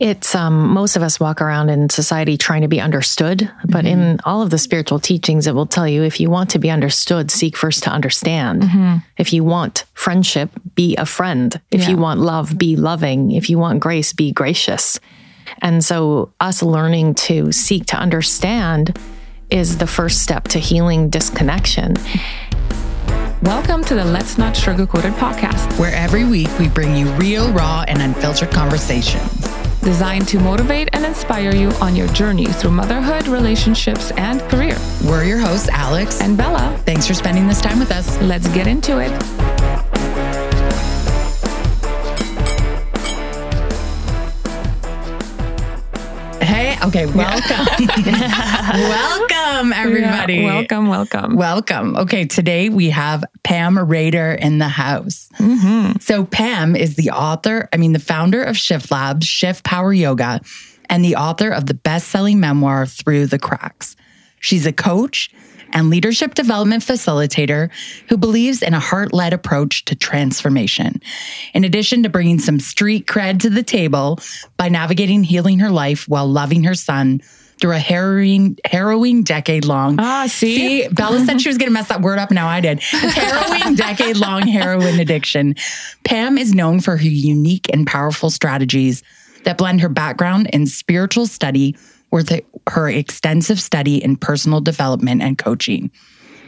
it's um, most of us walk around in society trying to be understood, but mm-hmm. in all of the spiritual teachings, it will tell you if you want to be understood, seek first to understand. Mm-hmm. If you want friendship, be a friend. If yeah. you want love, be loving. If you want grace, be gracious. And so, us learning to seek to understand is the first step to healing disconnection. Welcome to the Let's Not Sugarcoat It podcast, where every week we bring you real, raw, and unfiltered conversations designed to motivate and inspire you on your journey through motherhood, relationships, and career. We're your hosts, Alex and Bella. Thanks for spending this time with us. Let's get into it. Hey, okay, welcome. welcome, everybody. Yeah, welcome, welcome. Welcome. Okay, today we have Pam Rader in the house. Mm-hmm. So, Pam is the author, I mean, the founder of Shift Labs, Shift Power Yoga, and the author of the best selling memoir, Through the Cracks. She's a coach and leadership development facilitator who believes in a heart led approach to transformation. In addition to bringing some street cred to the table by navigating healing her life while loving her son through a harrowing, harrowing decade long. Ah, see? see Bella said she was going to mess that word up. Now I did. Harrowing decade long heroin addiction. Pam is known for her unique and powerful strategies that blend her background in spiritual study with her extensive study in personal development and coaching.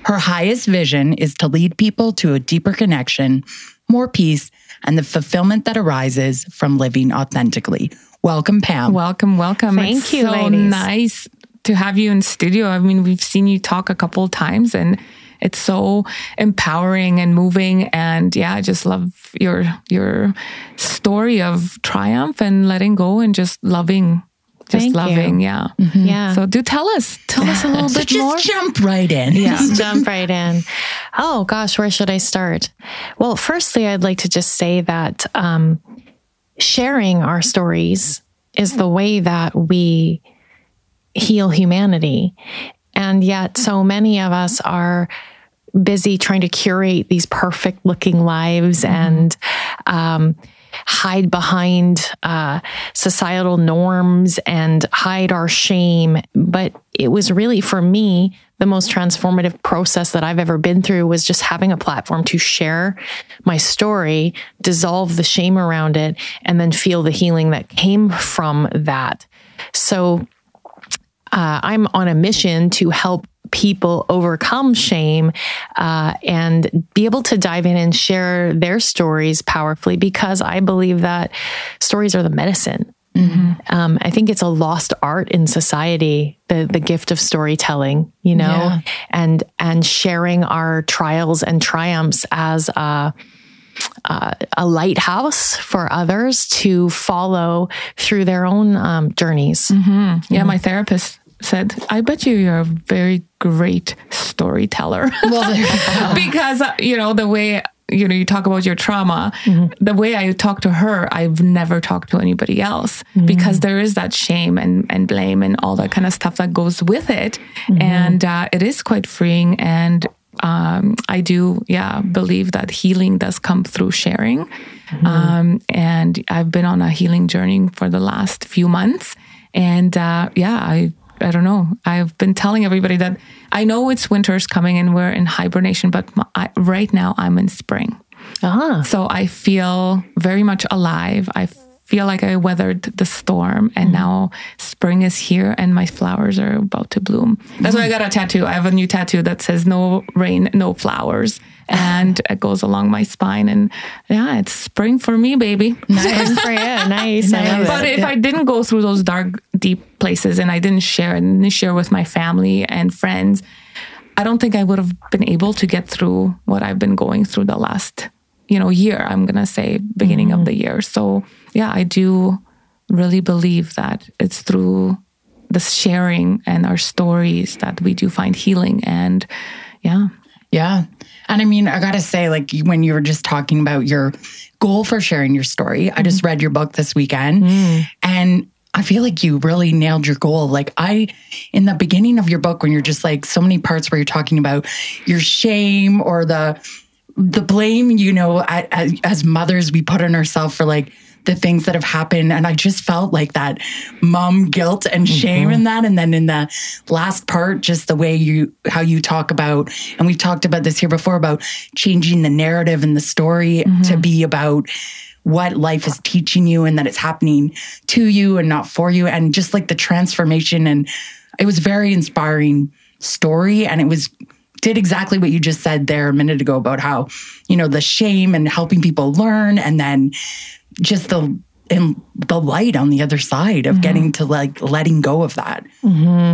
Her highest vision is to lead people to a deeper connection, more peace, and the fulfillment that arises from living authentically. Welcome, Pam. Welcome, welcome. Thank it's you. So ladies. nice to have you in studio. I mean, we've seen you talk a couple of times and it's so empowering and moving and yeah i just love your your story of triumph and letting go and just loving just Thank loving. You. Yeah. Mm-hmm. Yeah. So do tell us, tell us a little so bit just more. Jump right in. Yeah. jump right in. Oh gosh, where should I start? Well, firstly, I'd like to just say that um, sharing our stories is the way that we heal humanity. And yet, so many of us are busy trying to curate these perfect looking lives mm-hmm. and, um, hide behind uh, societal norms and hide our shame. But it was really, for me, the most transformative process that I've ever been through was just having a platform to share my story, dissolve the shame around it, and then feel the healing that came from that. So, uh, I'm on a mission to help people overcome shame uh, and be able to dive in and share their stories powerfully because I believe that stories are the medicine. Mm-hmm. Um, I think it's a lost art in society, the the gift of storytelling, you know, yeah. and and sharing our trials and triumphs as a, uh, a lighthouse for others to follow through their own um, journeys. Mm-hmm. Yeah, mm-hmm. my therapist said, I bet you you're a very great storyteller. Well, because, uh, you know, the way, you know, you talk about your trauma, mm-hmm. the way I talk to her, I've never talked to anybody else mm-hmm. because there is that shame and, and blame and all that kind of stuff that goes with it. Mm-hmm. And uh, it is quite freeing. And um, I do, yeah, believe that healing does come through sharing. Mm-hmm. Um, and I've been on a healing journey for the last few months. And uh, yeah, I I don't know. I've been telling everybody that I know it's winter's coming and we're in hibernation, but my, I, right now I'm in spring. Uh-huh. So I feel very much alive. I feel like I weathered the storm and mm now spring is here and my flowers are about to bloom. That's why I got a tattoo. I have a new tattoo that says no rain, no flowers. And it goes along my spine. And yeah, it's spring for me, baby. Nice for you. Nice. nice. But if. I didn't go through those dark, deep places and I didn't share and didn't share with my family and friends, I don't think I would have been able to get through what I've been going through the last, you know, year. I'm gonna say beginning mm-hmm. of the year. So yeah, I do really believe that it's through the sharing and our stories that we do find healing. And yeah. Yeah. And I mean, I got to say, like, when you were just talking about your goal for sharing your story, mm-hmm. I just mm-hmm. read your book this weekend mm. and I feel like you really nailed your goal. Like, I, in the beginning of your book, when you're just like so many parts where you're talking about your shame or the, the blame, you know, as mothers, we put on ourselves for like the things that have happened. And I just felt like that mom guilt and shame Mm-hmm. in that. And then in the last part, just the way you, how you talk about, and we've talked about this here before about changing the narrative and the story Mm-hmm. to be about what life is teaching you and that it's happening to you and not for you. And just like the transformation. And it was very inspiring story. And it was, did exactly what you just said there a minute ago about how, you know, the shame and helping people learn and then just the, and the light on the other side of getting to like letting go of that.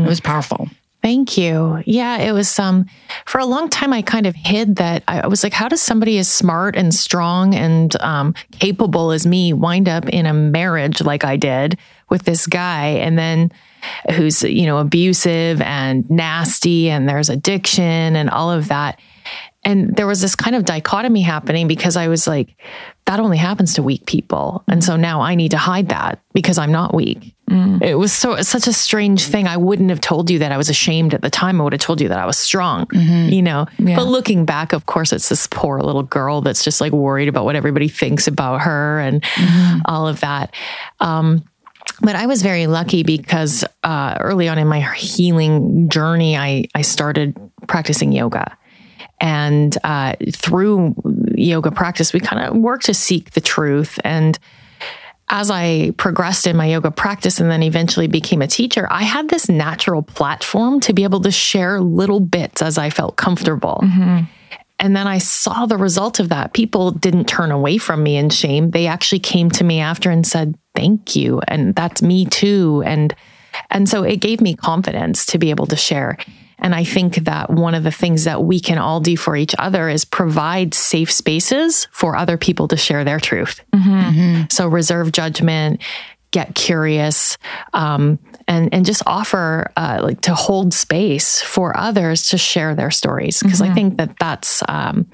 It was powerful. Thank you. Yeah, it was um for a long time I kind of hid that I I was like, how does somebody as smart and strong and um capable as me wind up in a marriage like I did with this guy and then who's, you know, abusive and nasty and there's addiction and all of that. And there was this kind of dichotomy happening because I was like, that only happens to weak people. And so now I need to hide that because I'm not weak. Mm. It was so such a strange thing. I wouldn't have told you that I was ashamed at the time. I would have told you that I was strong, mm-hmm. you know. But looking back, of course, it's this poor little girl that's just like worried about what everybody thinks about her and mm-hmm. all of that. Um, but I was very lucky because uh, early on in my healing journey, I I started practicing yoga, and uh, through yoga practice, we kind of work to seek the truth. And as I progressed in my yoga practice and then eventually became a teacher, I had this natural platform to be able to share little bits as I felt comfortable. And then I saw the result of that. People didn't turn away from me in shame. They actually came to me after and said, "Thank you." And that's me too. And and so it gave me confidence to be able to share. And I think that one of the things that we can all do for each other is provide safe spaces for other people to share their truth. So reserve judgment, get curious, um, and and just offer uh, like to hold space for others to share their stories. Because I mm-hmm. think that that's um,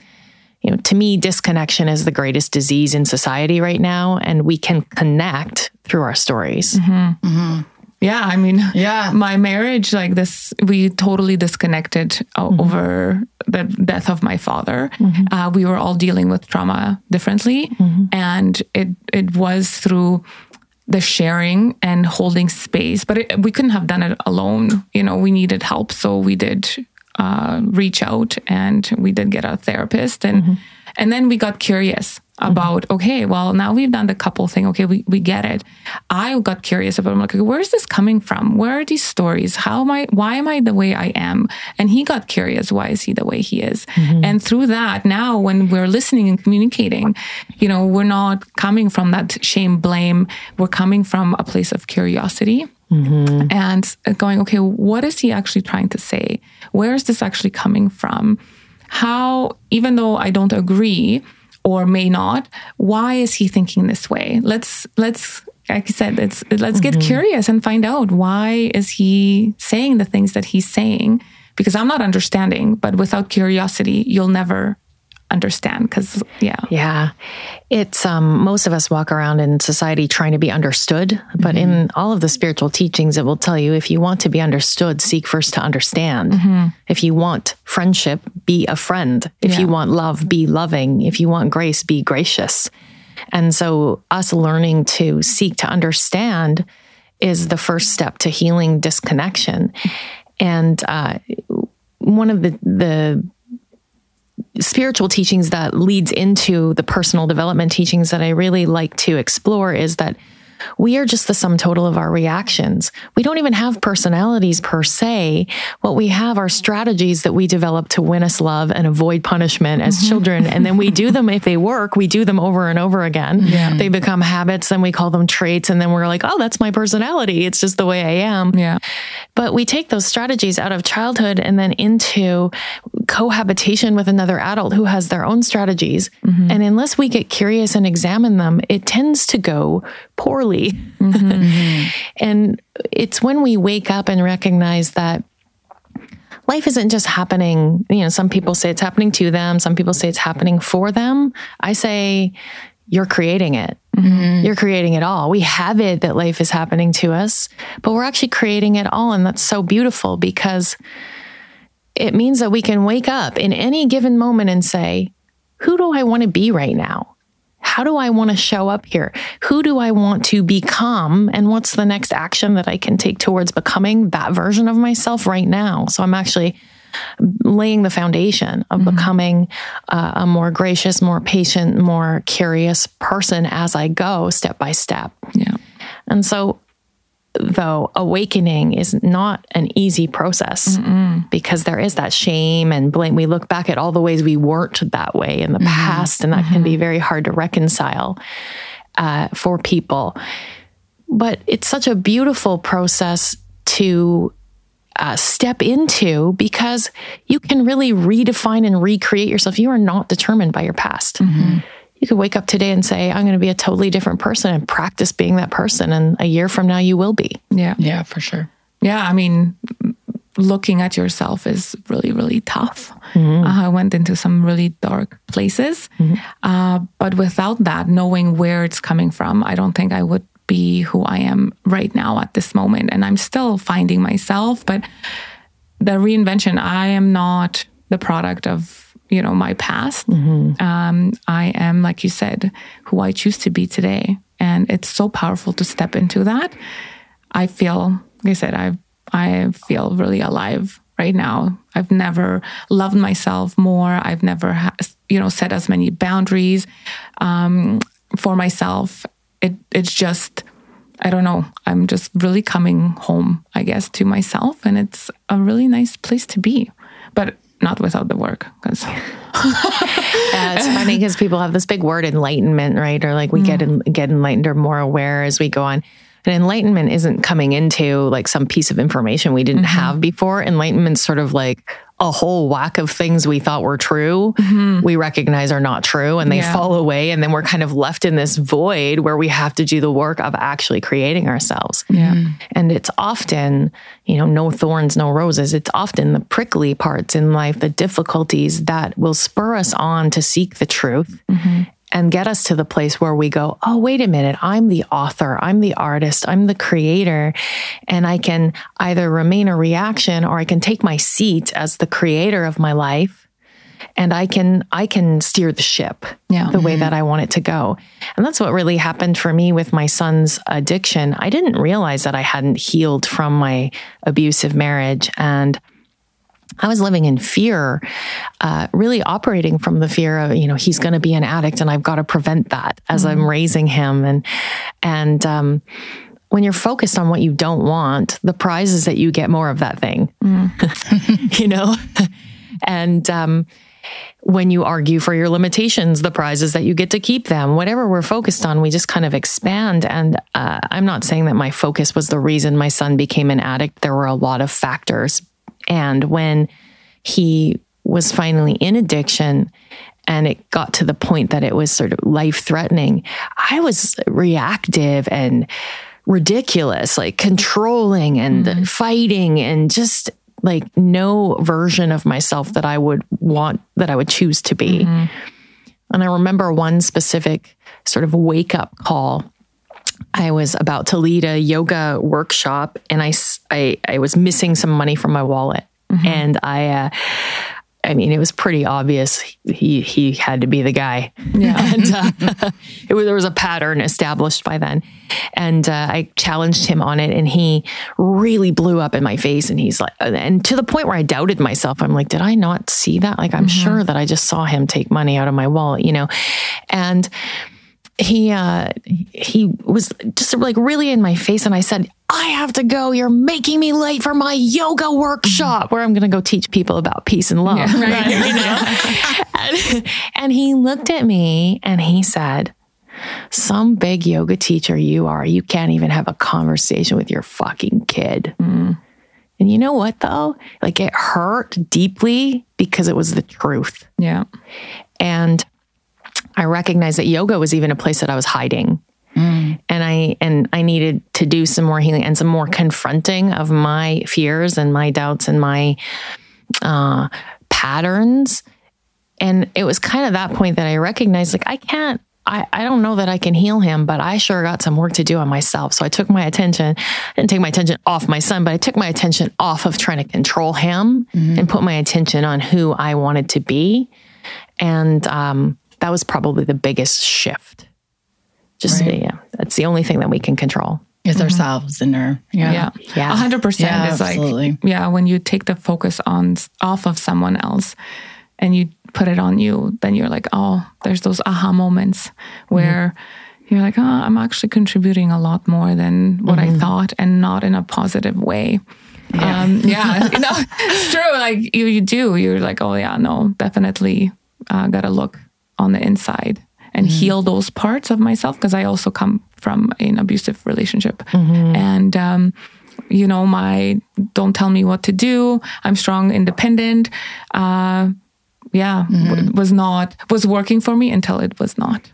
you know to me disconnection is the greatest disease in society right now, and we can connect through our stories. Mm-hmm. Mm-hmm. Yeah, I mean, Yeah. my marriage, like this, we totally disconnected o- over the death of my father. Uh, we were all dealing with trauma differently, and it it was through the sharing and holding space. But it, we couldn't have done it alone. You know, we needed help, so we did uh, reach out, and we did get a therapist, and and then we got curious Mm-hmm. about okay well now we've done the couple thing. Okay we, we get it. I got curious about I'm like where is this coming from? Where are these stories? How am i why am i the way i am? And he got curious why is he the way he is? Mm-hmm. And through that now when we're listening and communicating you know we're not coming from that shame blame. We're coming from a place of curiosity mm-hmm. and going, okay, what is he actually trying to say? Where is this actually coming from? How, even though I don't agree or may not, why is he thinking this way? Let's let's like I said, let's let's get mm-hmm. curious and find out why is he saying the things that he's saying? Because I'm not understanding, but without curiosity, you'll never understand. Because yeah, Yeah. It's um most of us walk around in society trying to be understood, but in all of the spiritual teachings it will tell you if you want to be understood, seek first to understand. If you want friendship, be a friend. If you want love, be loving. If you want grace, be gracious. And so us learning to seek to understand is the first step to healing disconnection. And uh, one of the the spiritual teachings that leads into the personal development teachings that I really like to explore is that we are just the sum total of our reactions. We don't even have personalities per se. What we have are strategies that we develop to win us love and avoid punishment as mm-hmm. children. And then we do them if they work, we do them over and over again. They become habits, then we call them traits. And then we're like, oh, that's my personality. It's just the way I am. yeah, But we take those strategies out of childhood and then into cohabitation with another adult who has their own strategies. Mm-hmm. And unless we get curious and examine them, it tends to go poorly. Mm-hmm. Mm-hmm. and it's when we wake up and recognize that life isn't just happening. You know, some people say it's happening to them, some people say it's happening for them. I say, you're creating it. You're creating it all. We have it that life is happening to us, but we're actually creating it all. And that's so beautiful because it means that we can wake up in any given moment and say, who do I want to be right now? how do I want to show up here? Who do I want to become? And what's the next action that I can take towards becoming that version of myself right now? So I'm actually laying the foundation of mm-hmm. becoming uh, a more gracious, more patient, more curious person as I go step by step. Yeah. And so though awakening is not an easy process Mm-mm. because there is that shame and blame. We look back at all the ways we weren't that way in the mm-hmm. past, and that mm-hmm. can be mm-hmm. very hard to reconcile uh, for people. But it's such a beautiful process to uh, step into because you can really redefine and recreate yourself. You are not determined by your past. Mm-hmm you could wake up today and say, I'm going to be a totally different person and practice being that person. And a year from now, you will be. Yeah. Yeah, for sure. Yeah. I mean, looking at yourself is really, really tough. Mm-hmm. Uh, I went into some really dark places. Mm-hmm. Uh, but without that, knowing where it's coming from, I don't think I would be who I am right now at this moment. And I'm still finding myself. But the reinvention, I am not the product of you know my past. Mm-hmm. um, i am like you said who i choose to be today. And it's so powerful to step into that. I feel like i said i i feel really alive right now. I've never loved myself more. I've never ha- you know set as many boundaries um, for myself. It it's just I don't know. I'm just really coming home, I guess, to myself, and it's a really nice place to be. But not without the work because yeah, it's funny because people have this big word enlightenment right or like we mm. get in, get enlightened or more aware as we go on and enlightenment isn't coming into like some piece of information we didn't mm-hmm. have before enlightenment's sort of like a whole whack of things we thought were true, mm-hmm. we recognize are not true and they yeah. fall away. And then we're kind of left in this void where we have to do the work of actually creating ourselves. Yeah. And it's often, you know, no thorns, no roses. It's often the prickly parts in life, the difficulties that will spur us on to seek the truth. Mm-hmm and get us to the place where we go, oh, wait a minute, I'm the author, I'm the artist, I'm the creator. And I can either remain a reaction or I can take my seat as the creator of my life and I can I can steer the ship yeah. the way mm-hmm. that I want it to go. And that's what really happened for me with my son's addiction. I didn't realize that I hadn't healed from my abusive marriage and I was living in fear, uh, really operating from the fear of, you know, he's going to be an addict and I've got to prevent that as mm-hmm. I'm raising him. And, and, um, when you're focused on what you don't want, the prize is that you get more of that thing, mm. you know? and, um, when you argue for your limitations, the prize is that you get to keep them. Whatever we're focused on, we just kind of expand. And uh, I'm not saying that my focus was the reason my son became an addict. There were a lot of factors, and when he was finally in addiction and it got to the point that it was sort of life threatening, I was reactive and ridiculous, like controlling and mm-hmm. fighting and just like no version of myself that I would want, that I would choose to be. Mm-hmm. And I remember one specific sort of wake up call I was about to lead a yoga workshop and I, I, I was missing some money from my wallet. Mm-hmm. And I, uh, I mean, it was pretty obvious he he had to be the guy. Yeah, and uh, it was, there was a pattern established by then, and uh, I challenged him on it, and he really blew up in my face. And he's like, and to the point where I doubted myself. I'm like, did I not see that? Like, I'm mm-hmm. sure that I just saw him take money out of my wallet, you know, and he uh he was just like really in my face and I said, "I have to go. You're making me late for my yoga workshop where I'm going to go teach people about peace and love." Yeah, right. and, and he looked at me and he said, "Some big yoga teacher you are. You can't even have a conversation with your fucking kid." Mm. And you know what though? Like it hurt deeply because it was the truth. Yeah. And I recognized that yoga was even a place that I was hiding. Mm. And I and I needed to do some more healing and some more confronting of my fears and my doubts and my uh, patterns. And it was kind of that point that I recognized like I can't I, I don't know that I can heal him, but I sure got some work to do on myself. So I took my attention, I didn't take my attention off my son, but I took my attention off of trying to control him mm-hmm. and put my attention on who I wanted to be. And um, that was probably the biggest shift. Just Right. yeah, that's the only thing that we can control. It's ourselves and our yeah. Yeah. Yeah. A hundred percent Yeah, is like, absolutely. yeah, when you take the focus on off of someone else and you put it on you, then you're like, oh, there's those aha moments where you're like, oh, I'm actually contributing a lot more than what I thought and not in a positive way. Yeah. Um, yeah, you know, it's true. Like you, you do, you're like, oh yeah, no, definitely uh, got to look on the inside and heal those parts of myself because I also come from an abusive relationship. And, um, you know, my don't tell me what to do. I'm strong, independent. Uh, yeah, w- was not, was working for me until it was not.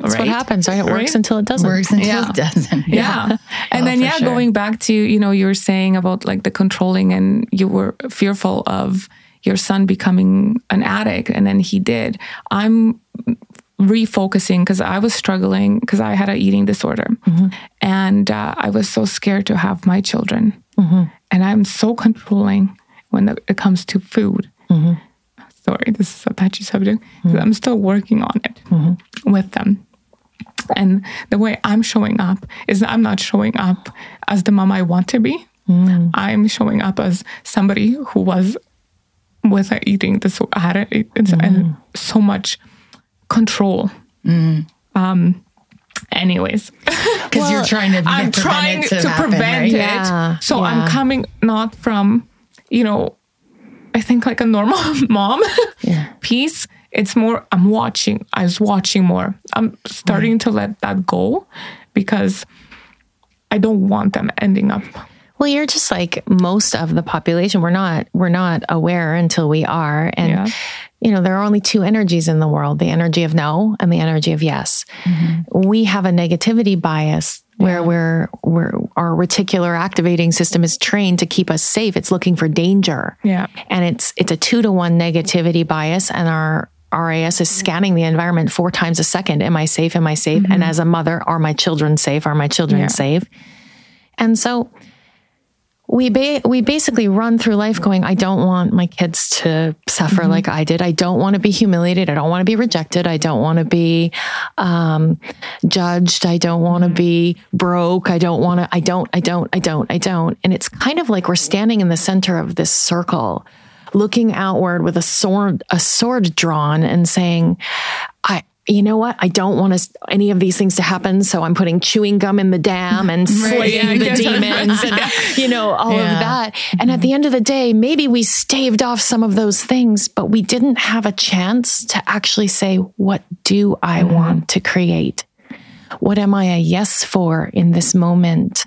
That's what happens, right? It works Right? until it doesn't. Works until Yeah. it doesn't. yeah and Oh, then yeah sure. going back to you know you were saying about like the controlling and you were fearful of your son becoming an addict and then he did. I'm refocusing because i was struggling because i had an eating disorder. Mm-hmm. And uh, i was so scared to have my children. Mm-hmm. And i'm so controlling when it comes to food. Mm-hmm. Sorry this is a touchy subject 'cause i'm still working on it with them. And the way I'm showing up is I'm not showing up as the mom I want to be. Mm. I'm showing up as somebody who was with eating disorder, had a, it's, and so much control. Um, anyways, Because you're trying to I'm prevent trying it to, to, happen, prevent right? it. Yeah, So yeah. I'm coming not from, you know, I think like a normal mom piece. It's more, I'm watching, I was watching more. I'm starting to let that go because I don't want them ending up. Well, you're just like most of the population. We're not we're not aware until we are. And Yeah. you know, there are only two energies in the world, the energy of no and the energy of yes. Mm-hmm. We have a negativity bias where we're we're our reticular activating system is trained to keep us safe. It's looking for danger. Yeah. And it's it's a two to one negativity bias and our RAS is scanning the environment four times a second. Am I safe? Am I safe? And mm-hmm. as a mother, are my children safe? Are my children Yeah. safe? And so we ba- we basically run through life going, I don't want my kids to suffer like I did. I don't want to be humiliated. I don't want to be rejected. I don't want to be um, judged. I don't want to be broke. I don't want to. I don't. I don't. I don't. I don't. And it's kind of like we're standing in the center of this circle, looking outward with a sword a sword drawn and saying, I. You know what? I don't want us any of these things to happen, so I'm putting chewing gum in the dam and slaying yeah, the demons and you know all Yeah. of that. And at the end of the day, maybe we staved off some of those things, but we didn't have a chance to actually say, "What do I mm-hmm. want to create? What am I a yes for in this moment?"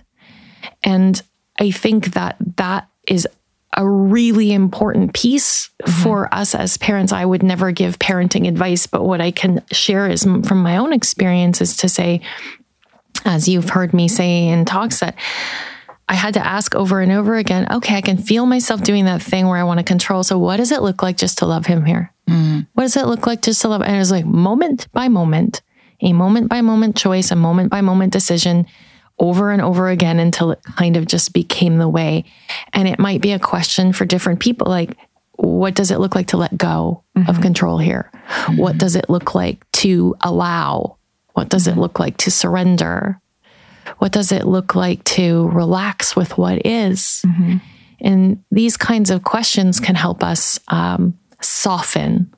And I think that that is a really important piece mm-hmm. for us as parents. I would never give parenting advice, but what I can share is from my own experience is to say, as you've heard me say in talks, that I had to ask over and over again, okay, I can feel myself doing that thing where I want to control. So what does it look like just to love him here? Mm-hmm. What does it look like just to love? And it was like moment by moment, a moment by moment choice, a moment by moment decision over and over again until it kind of just became the way. And it might be a question for different people like, what does it look like to let go of mm-hmm. control here? What mm-hmm. does it look like to allow? What does it mm-hmm. look like to surrender? What does it look like to relax with what is? And these kinds of questions can help us um, soften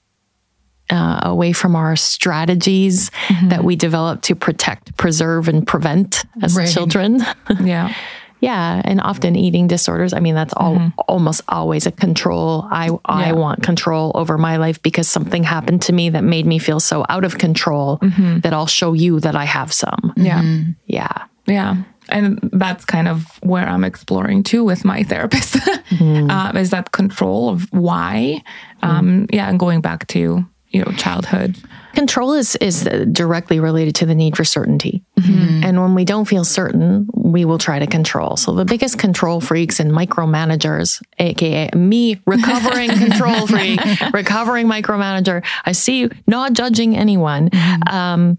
uh, away from our strategies that we develop to protect, preserve, and prevent as Right. children. Yeah. yeah, and often eating disorders. I mean, that's all almost always a control. I I Yeah. want control over my life because something happened to me that made me feel so out of control that I'll show you that I have some. Yeah. Yeah. Yeah. And that's kind of where I'm exploring too with my therapist um, is that control of why. Um, yeah. And going back to, you know, childhood. Control is is directly related to the need for certainty. Mm-hmm. And when we don't feel certain, we will try to control. So the biggest control freaks and micromanagers, aka me, recovering control freak, recovering micromanager. I see you not judging anyone. Mm-hmm. Um,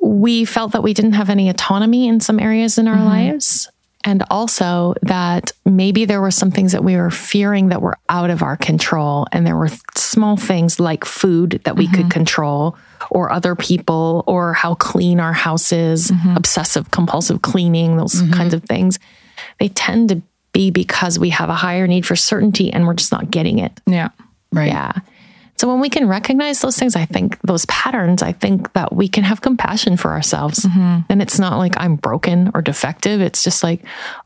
we felt that we didn't have any autonomy in some areas in our mm-hmm. lives. And also that maybe there were some things that we were fearing that were out of our control. And there were small things like food that we mm-hmm. could control, or other people, or how clean our house is, mm-hmm. obsessive compulsive cleaning, those mm-hmm. kinds of things. They tend to be because we have a higher need for certainty and we're just not getting it. Yeah. Right. Yeah. So when we can recognize those things, I think those patterns, I think that we can have compassion for ourselves. Mm-hmm. And it's not like I'm broken or defective. It's just like,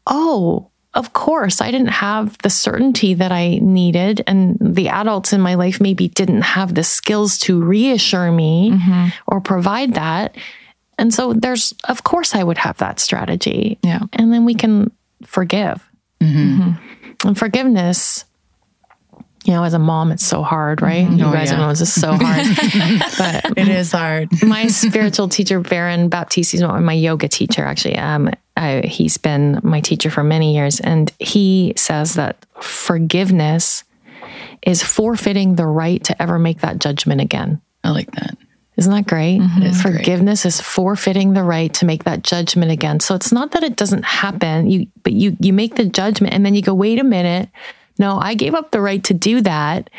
oh, of course, I didn't have the certainty that I needed. And the adults in my life maybe didn't have the skills to reassure me mm-hmm. or provide that. And so there's, of course, I would have that strategy. Yeah. And then we can forgive. Mm-hmm. mm-hmm. And forgiveness you know, as a mom, it's so hard, right? Mm-hmm. You oh, guys yeah. know it's just so hard. but it is hard. my spiritual teacher, Baron Baptiste, is my yoga teacher, actually. Um, I, he's been my teacher for many years. And he says that forgiveness is forfeiting the right to ever make that judgment again. I like that. Isn't that great? Mm-hmm. Is Forgiveness great. is forfeiting the right to make that judgment again. So it's not that it doesn't happen, you but you you make the judgment and then you go, wait a minute no, I gave up the right to do that.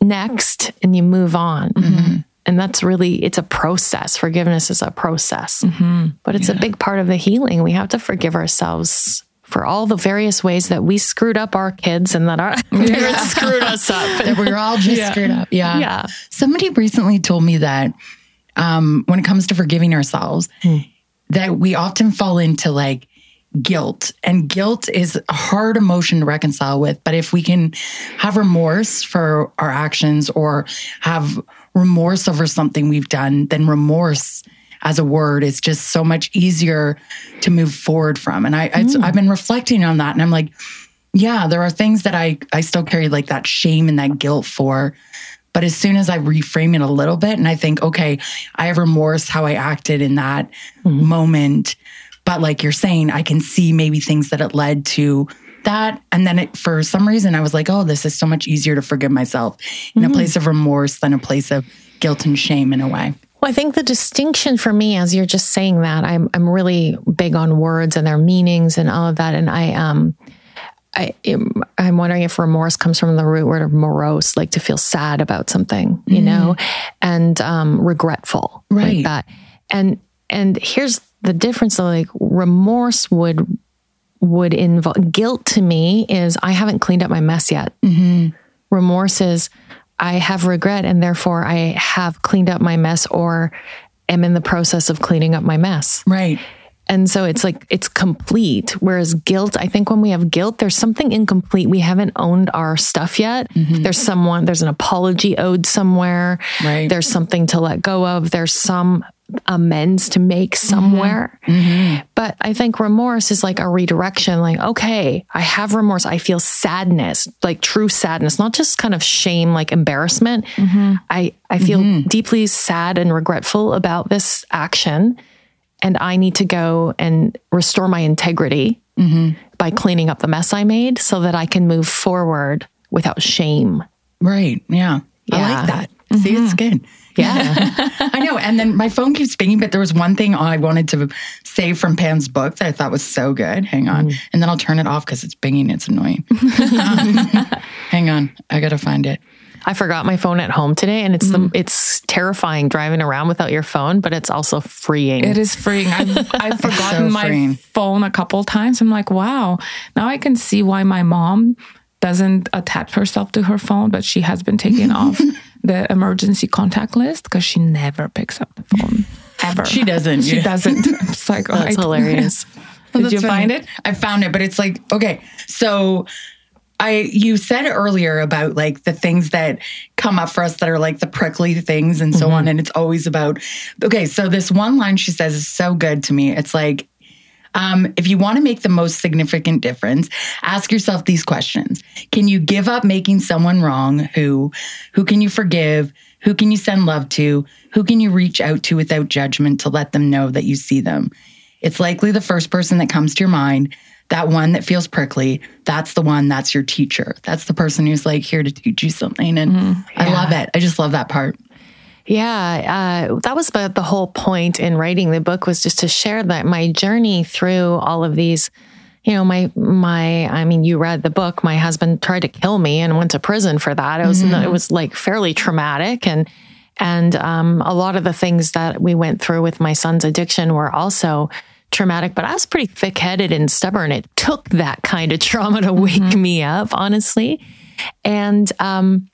Next, and you move on. Mm-hmm. And that's really, it's a process. Forgiveness is a process, mm-hmm. but it's yeah. a big part of the healing. We have to forgive ourselves for all the various ways that we screwed up our kids and that our parents screwed us up. that we are all just yeah. screwed up. Yeah. Yeah. Somebody recently told me that um, when it comes to forgiving ourselves, hmm. that we often fall into like guilt. And guilt is a hard emotion to reconcile with. But if we can have remorse for our actions or have remorse over something we've done, then remorse as a word is just so much easier to move forward from. And I, mm. I've been reflecting on that and I'm like, yeah, there are things that I, I still carry like that shame and that guilt for. But as soon as I reframe it a little bit and I think, okay, I have remorse how I acted in that mm-hmm. moment but like you're saying, I can see maybe things that it led to that. And then it, for some reason, I was like, oh, this is so much easier to forgive myself in mm-hmm. a place of remorse than a place of guilt and shame in a way. Well, I think the distinction for me, as you're just saying that, I'm I'm really big on words and their meanings and all of that. And I um I I'm wondering if remorse comes from the root word of morose, like to feel sad about something, you mm. know, and um regretful. Right. Like that. And and here's the difference of like remorse would would involve guilt to me is I haven't cleaned up my mess yet. Mm-hmm. Remorse is I have regret and therefore I have cleaned up my mess or am in the process of cleaning up my mess. Right. And so it's like it's complete. Whereas guilt, I think when we have guilt, there's something incomplete. We haven't owned our stuff yet. Mm-hmm. There's someone, there's an apology owed somewhere. Right. There's something to let go of. There's some amends to make somewhere. Mm-hmm. Mm-hmm. But I think remorse is like a redirection, like, okay, I have remorse. I feel sadness, like true sadness, not just kind of shame, like embarrassment. Mm-hmm. I, I feel mm-hmm. deeply sad and regretful about this action. And I need to go and restore my integrity mm-hmm. by cleaning up the mess I made so that I can move forward without shame. Right. Yeah. yeah. I like that. See, it's mm-hmm. good. Yeah. I know. And then my phone keeps pinging, but there was one thing I wanted to say from Pam's book that I thought was so good. Hang on. Mm. And then I'll turn it off because it's binging. It's annoying. um, hang on. I got to find it. I forgot my phone at home today, and it's mm. the it's terrifying driving around without your phone, but it's also freeing. It is freeing. I've, I've forgotten so my freeing. phone a couple times. I'm like, wow, now I can see why my mom doesn't attach herself to her phone, but she has been taken off the emergency contact list because she never picks up the phone ever. She doesn't. She yeah. doesn't. It's like, oh, that's hilarious. Did you funny. find it? I found it, but it's like, okay, so I you said earlier about like the things that come up for us that are like the prickly things and so mm-hmm. on and it's always about okay so this one line she says is so good to me it's like um, if you want to make the most significant difference, ask yourself these questions. Can you give up making someone wrong? Who? Who can you forgive? Who can you send love to? Who can you reach out to without judgment to let them know that you see them? It's likely the first person that comes to your mind, that one that feels prickly, that's the one that's your teacher. That's the person who's like here to teach you something. And mm, yeah. I love it. I just love that part. Yeah, uh, that was about the whole point in writing the book was just to share that my journey through all of these you know, my my I mean, you read the book. My husband tried to kill me and went to prison for that. It was it was like fairly traumatic and and um, a lot of the things that we went through with my son's addiction were also traumatic, but I was pretty thick headed and stubborn. It took that kind of trauma to wake me up, honestly. And um,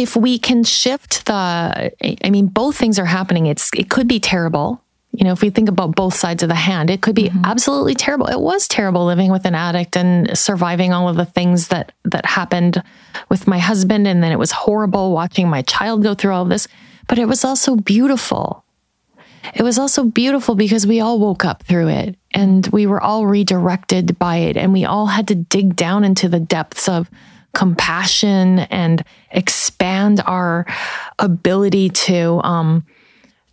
if we can shift the, I mean, both things are happening. It's it could be terrible. You know, if we think about both sides of the hand, it could be mm-hmm. absolutely terrible. It was terrible living with an addict and surviving all of the things that that happened with my husband, and then it was horrible watching my child go through all of this. But it was also beautiful. It was also beautiful because we all woke up through it and we were all redirected by it, and we all had to dig down into the depths of compassion and expand our ability to um,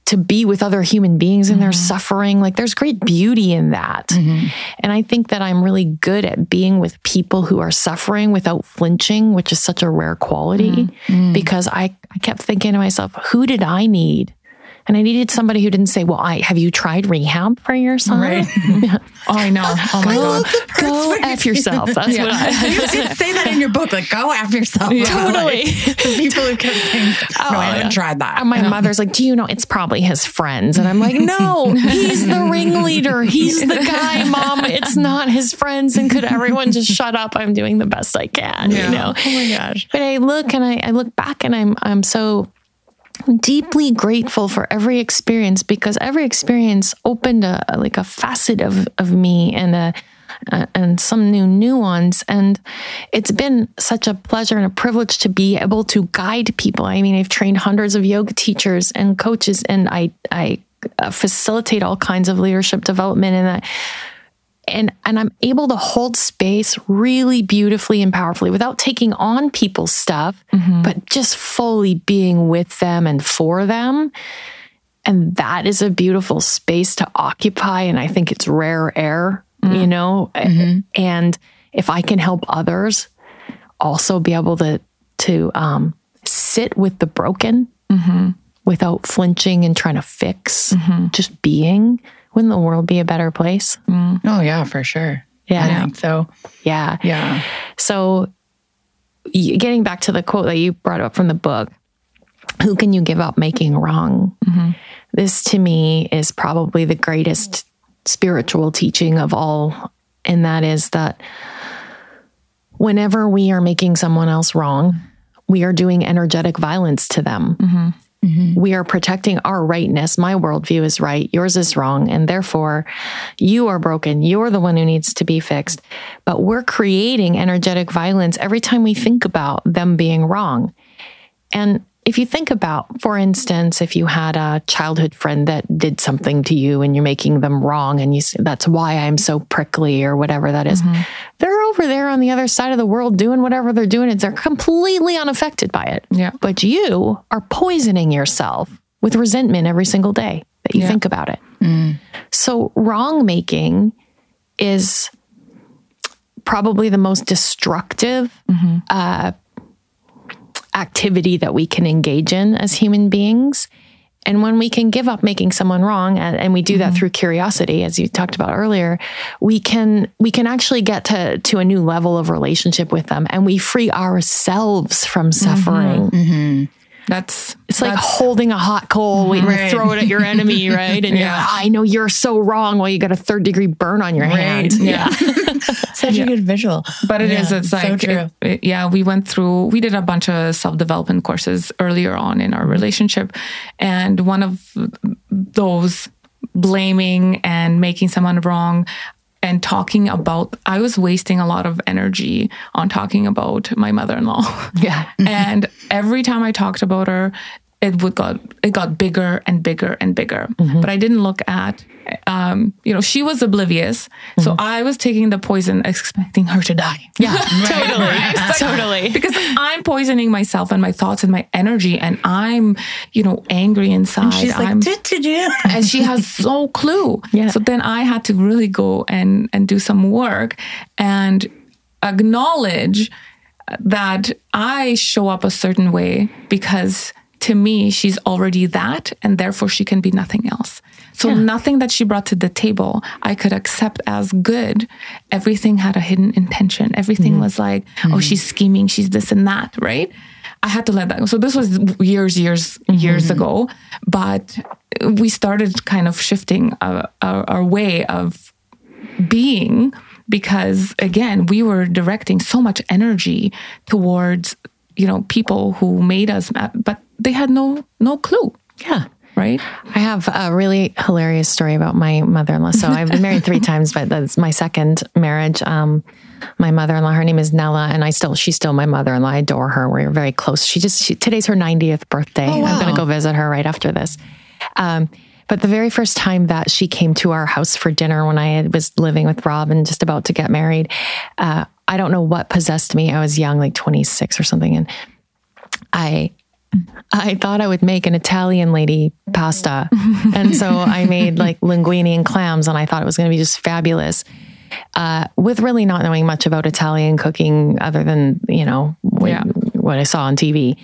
to be with other human beings in their mm-hmm. suffering. Like there's great beauty in that. Mm-hmm. And I think that I'm really good at being with people who are suffering without flinching, which is such a rare quality mm-hmm. mm. because I, I kept thinking to myself, who did I need? And I needed somebody who didn't say, Well, I have you tried rehab for your son? Right. Oh, I know. Oh my Go, God. go F yourself. That's what I you did say that in your book, like go after yourself. Totally. Like, the people who kept saying, oh, no, I haven't yeah. tried that. And my mother's like, Do you know it's probably his friends? And I'm like, No, he's the ringleader. He's the guy, mom. It's not his friends. And could everyone just shut up? I'm doing the best I can, you know? Oh my gosh. But I look and I, I look back and I'm I'm so deeply grateful for every experience because every experience opened a like a facet of of me and a uh, and some new nuance. And it's been such a pleasure and a privilege to be able to guide people. I mean i've trained hundreds of yoga teachers and coaches and i i uh, facilitate all kinds of leadership development and that and and I'm able to hold space really beautifully and powerfully without taking on people's stuff, mm-hmm. but just fully being with them and for them. And that is a beautiful space to occupy. And I think it's rare air, mm. you know? Mm-hmm. And if I can help others also be able to to um, sit with the broken mm-hmm. without flinching and trying to fix, just being, wouldn't the world be a better place? Mm. Oh yeah, for sure. Yeah. I think so. Yeah. Yeah. So, getting back to the quote that you brought up from the book, who can you give up making wrong? Mm-hmm. This to me is probably the greatest spiritual teaching of all. And that is that whenever we are making someone else wrong, we are doing energetic violence to them. Mm-hmm. Mm-hmm. We are protecting our rightness. My worldview is right, yours is wrong. And therefore, you are broken. You're the one who needs to be fixed. But we're creating energetic violence every time we think about them being wrong. And if you think about, for instance, if you had a childhood friend that did something to you and you're making them wrong, and you say, that's why I'm so prickly or whatever that is, mm-hmm. they're over there on the other side of the world doing whatever they're doing. And they're completely unaffected by it. Yeah. But you are poisoning yourself with resentment every single day that you Yeah. think about it. Mm. So, wrong making is probably the most destructive mm-hmm. uh, activity that we can engage in as human beings. And when we can give up making someone wrong, and, and we do that mm-hmm. through curiosity, as you talked about earlier, we can we can actually get to to a new level of relationship with them, and we free ourselves from mm-hmm. suffering. Mm-hmm. That's It's like that's- holding a hot coal, waiting to throw it at your enemy, right? And Yeah. yeah, I know you're so wrong. Well, you got a third degree burn on your hand. yeah. Such a good visual. But it is. Yeah, It's so like, true. it- it- yeah, we went through, we did a bunch of self development courses earlier on in our relationship. And one of those blaming and making someone wrong and talking about, I was wasting a lot of energy on talking about my mother in law. Yeah. and every time I talked about her, it would got it got bigger and bigger and bigger. But I didn't look at, um, you know, she was oblivious, so I was taking the poison, expecting her to die. Yeah, totally. totally. Because I'm poisoning myself and my thoughts and my energy, and I'm, you know, angry inside. She's like, I'm, "Did- did you?" and she has no clue. Yeah. So then I had to really go and and do some work and acknowledge that I show up a certain way because to me she's already that and therefore she can be nothing else. So nothing that she brought to the table I could accept as good. Everything had a hidden intention. Everything mm-hmm. was like, oh, mm-hmm. she's scheming, she's this and that, right? I had to let that go. So this was years, years, years mm-hmm. ago. But we started kind of shifting our, our, our way of being because again we were directing so much energy towards you know people who made us but they had no no clue Yeah. right I have a really hilarious story about my mother in law. So I've been married three times, but that's my second marriage. Um, my mother in law, her name is Nella, and I still, she's still my mother in law. I adore her. We're very close. She just, she, today's her 90th birthday. I'm going to go visit her right after this. Um, but the very first time that she came to our house for dinner when I was living with Rob and just about to get married, uh, I don't know what possessed me. I was young, like 26 or something. And I I thought I would make an Italian lady pasta. and so I made like linguine and clams, and I thought it was going to be just fabulous. Uh, with really not knowing much about Italian cooking other than, you know, what, Yeah. what I saw on TV.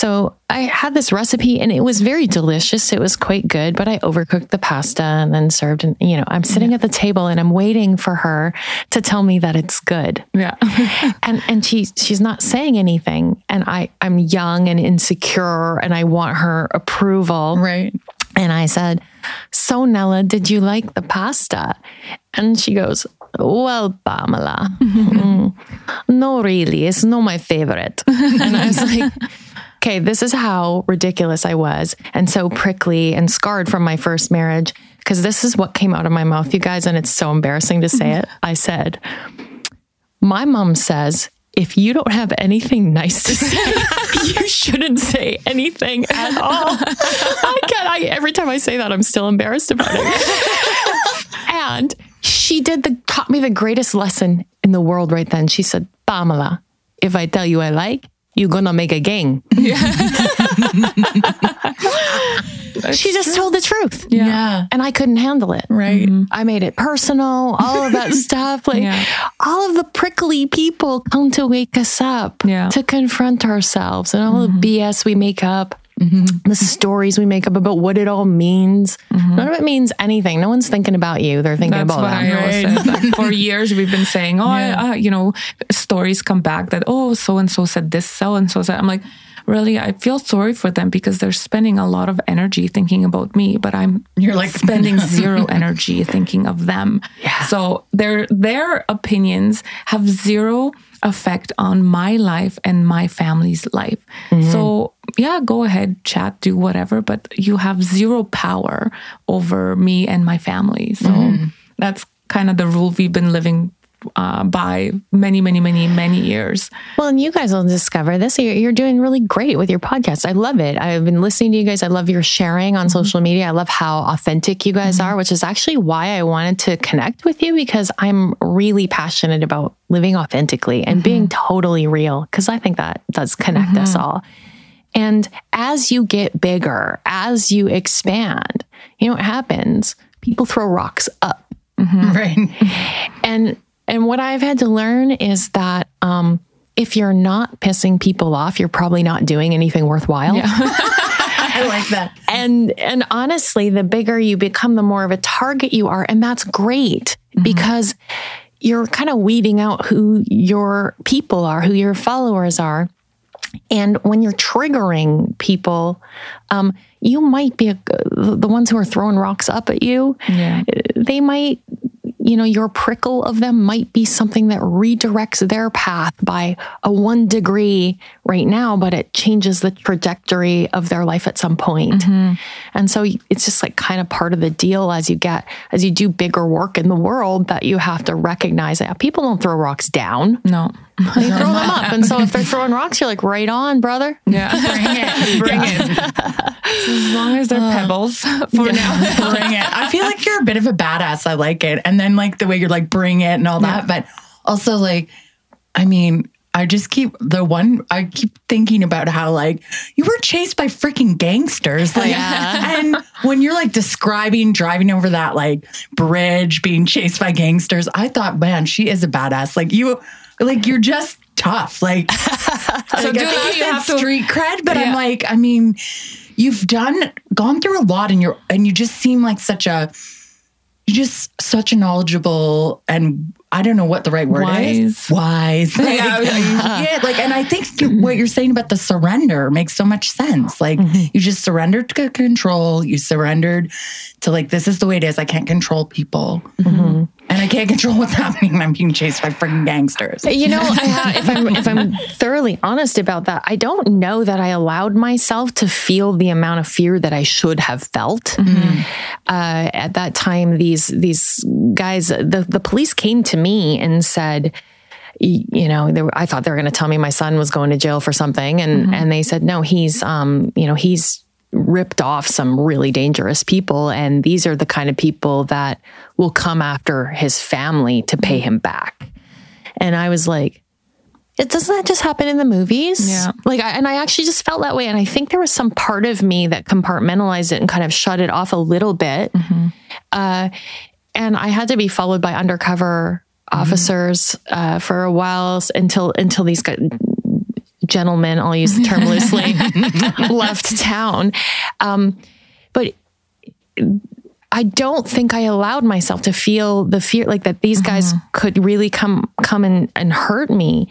So I had this recipe and it was very delicious. It was quite good, but I overcooked the pasta and then served. And, you know, I'm sitting at the table and I'm waiting for her to tell me that it's good yeah and and she she's not saying anything and i i'm young and insecure and i want her approval Right. and i said so nella did you like the pasta and she goes well pamela mm, no really it's not my favorite and i was like okay this is how ridiculous i was and so prickly and scarred from my first marriage because this is what came out of my mouth you guys and it's so embarrassing to say mm-hmm. it i said my mom says if you don't have anything nice to say, you shouldn't say anything at all. I can't. I, every time I say that, I'm still embarrassed about it. and she did the taught me the greatest lesson in the world right then. She said, "Pamela, if I tell you I like, you're gonna make a gang." she just told the truth. Yeah. And I couldn't handle it. Right. Mm-hmm. I made it personal, all of that stuff. Like Yeah. all of the prickly people come to wake us up, Yeah. to confront ourselves and all the mm-hmm. BS we make up. The stories we make up about what it all means. None of it means anything. No one's thinking about you. They're thinking That's about what them. I always for years, we've been saying, "Oh, I, uh, you know, stories come back that oh, so and so said this, so and so said." I'm like, really, I feel sorry for them because they're spending a lot of energy thinking about me, but I'm You're like- spending zero energy thinking of them. Yeah. So their their opinions have zero effect on my life and my family's life. Mm-hmm. So yeah, go ahead, chat, do whatever, but you have zero power over me and my family. So mm-hmm. that's kind of the rule we've been living uh, by many, many, many, many years. Well, and you guys will discover this. You're, you're doing really great with your podcast. I love it. I've been listening to you guys. I love your sharing on mm-hmm. social media. I love how authentic you guys mm-hmm. are, which is actually why I wanted to connect with you because I'm really passionate about living authentically and mm-hmm. being totally real because I think that does connect us all. And as you get bigger, as you expand, you know what happens? People throw rocks up. Right. And and what I've had to learn is that um, if you're not pissing people off, you're probably not doing anything worthwhile. I like that. And and honestly, the bigger you become, the more of a target you are, and that's great because you're kind of weeding out who your people are, who your followers are. And when you're triggering people, um, you might be a, the ones who are throwing rocks up at you. Yeah. They might, you know, your prickle of them might be something that redirects their path by a one degree right now, but it changes the trajectory of their life at some point. Mm-hmm. And so it's just like kind of part of the deal as you get, as you do bigger work in the world that you have to recognize that people don't throw rocks down. No. They throw them up. And so if they're throwing rocks, you're like, right on, brother. Yeah. Bring it. Bring it. as long as they're uh. pebbles for now. bring it. I feel like you're a bit of a badass. I like it. And then like the way you're like bring it and all that. But also like, I mean, I just keep the one I keep thinking about how like you were chased by freaking gangsters. Like and when you're like describing driving over that like bridge, being chased by gangsters, I thought, man, she is a badass. Like you like you're just tough. Like So like, do I think you have to- street cred, but I'm like, I mean, you've done gone through a lot and you're and you just seem like such a you just such a knowledgeable and I don't know what the right word Wise. is. Wise. Like, yeah, like, and I think you, what you're saying about the surrender makes so much sense. Like, mm-hmm. you just surrendered to control. You surrendered to like, this is the way it is. I can't control people, mm-hmm. And I can't control what's happening. I'm being chased by freaking gangsters. You know, ha- if I'm if I'm thoroughly honest about that, I don't know that I allowed myself to feel the amount of fear that I should have felt. Uh, at that time, these these guys, the the police came to me and said, you know, they were, I thought they were going to tell me my son was going to jail for something, and and they said no, he's um, you know, he's ripped off some really dangerous people, and these are the kind of people that will come after his family to pay him back. And I was like, it doesn't that just happen in the movies? Yeah. Like, I, and I actually just felt that way. And I think there was some part of me that compartmentalized it and kind of shut it off a little bit. Uh, and I had to be followed by undercover officers uh, for a while until until these guys, gentlemen, I'll use the term loosely, left town. Um, but I don't think I allowed myself to feel the fear like that these guys could really come come and, and hurt me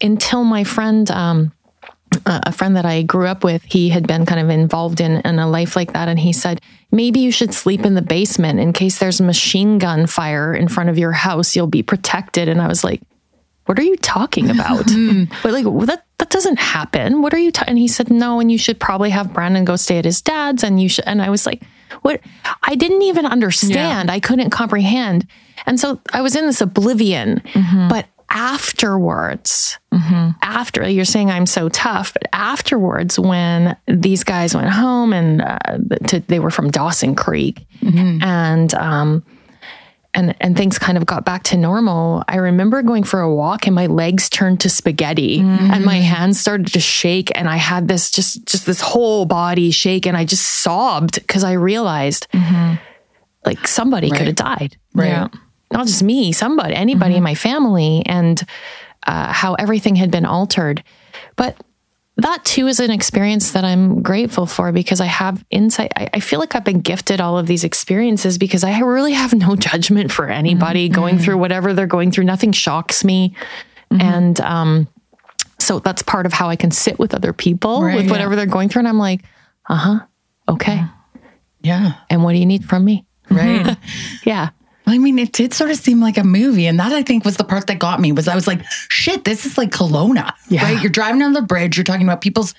until my friend um a friend that I grew up with, he had been kind of involved in, in a life like that. And he said, maybe you should sleep in the basement in case there's machine gun fire in front of your house. You'll be protected. And I was like, what are you talking about? but like, well, that, that doesn't happen. What are you ta-? And he said, no, and you should probably have Brandon go stay at his dad's. And you should, and I was like, what? I didn't even understand. I couldn't comprehend. And so I was in this oblivion, but afterwards, after you're saying I'm so tough, but afterwards, when these guys went home and uh, to, they were from Dawson Creek, and um, and and things kind of got back to normal. I remember going for a walk and my legs turned to spaghetti and my mm. hands started to shake and I had this just just this whole body shake and I just sobbed because I realized mm-hmm. like somebody could have died Right. Yeah. not just me, somebody, anybody mm-hmm. in my family, and uh, how everything had been altered. But that too is an experience that I'm grateful for because I have insight. I, I feel like I've been gifted all of these experiences because I really have no judgment for anybody going through whatever they're going through. Nothing shocks me. And um, so that's part of how I can sit with other people Right, with yeah. whatever they're going through. And I'm like, uh huh, okay. Yeah. And what do you need from me? Right. Yeah. I mean, it did sort of seem like a movie. And that I think was the part that got me was I was like, shit, this is like Kelowna, Yeah. right? You're driving on the bridge. You're talking about people's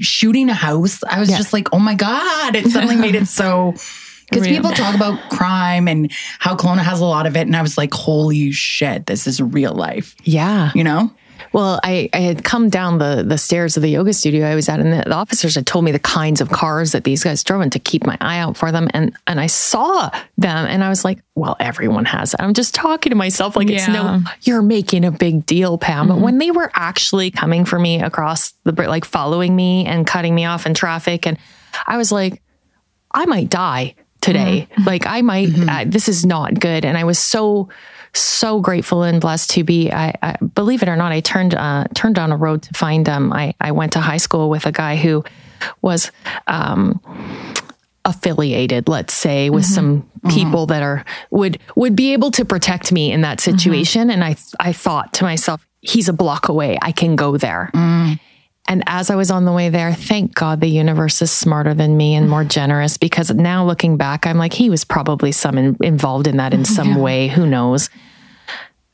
shooting a house. I was Yeah. just like, oh my God, it suddenly made it so. Because people talk about crime and how Kelowna has a lot of it. And I was like, holy shit, this is real life, Yeah. you know? Well, I, I had come down the, the stairs of the yoga studio I was at, and the, the officers had told me the kinds of cars that these guys drove and to keep my eye out for them. And and I saw them, and I was like, well, everyone has. It. I'm just talking to myself like it's no, you're making a big deal, Pam. But when they were actually coming for me across the like following me and cutting me off in traffic, and I was like, I might die today. Like I might, uh, this is not good. And I was so, so grateful and blessed to be, I, I believe it or not, I turned, uh, turned down a road to find, them. I, I went to high school with a guy who was, um, affiliated let's say with mm-hmm. some mm-hmm. people that are would would be able to protect me in that mm-hmm. situation. And i i thought to myself he's a block away. I can go there mm. And as I was on the way there, thank God the universe is smarter than me and more generous because now looking back, I'm like, he was probably some in, involved in that in some way. Who knows?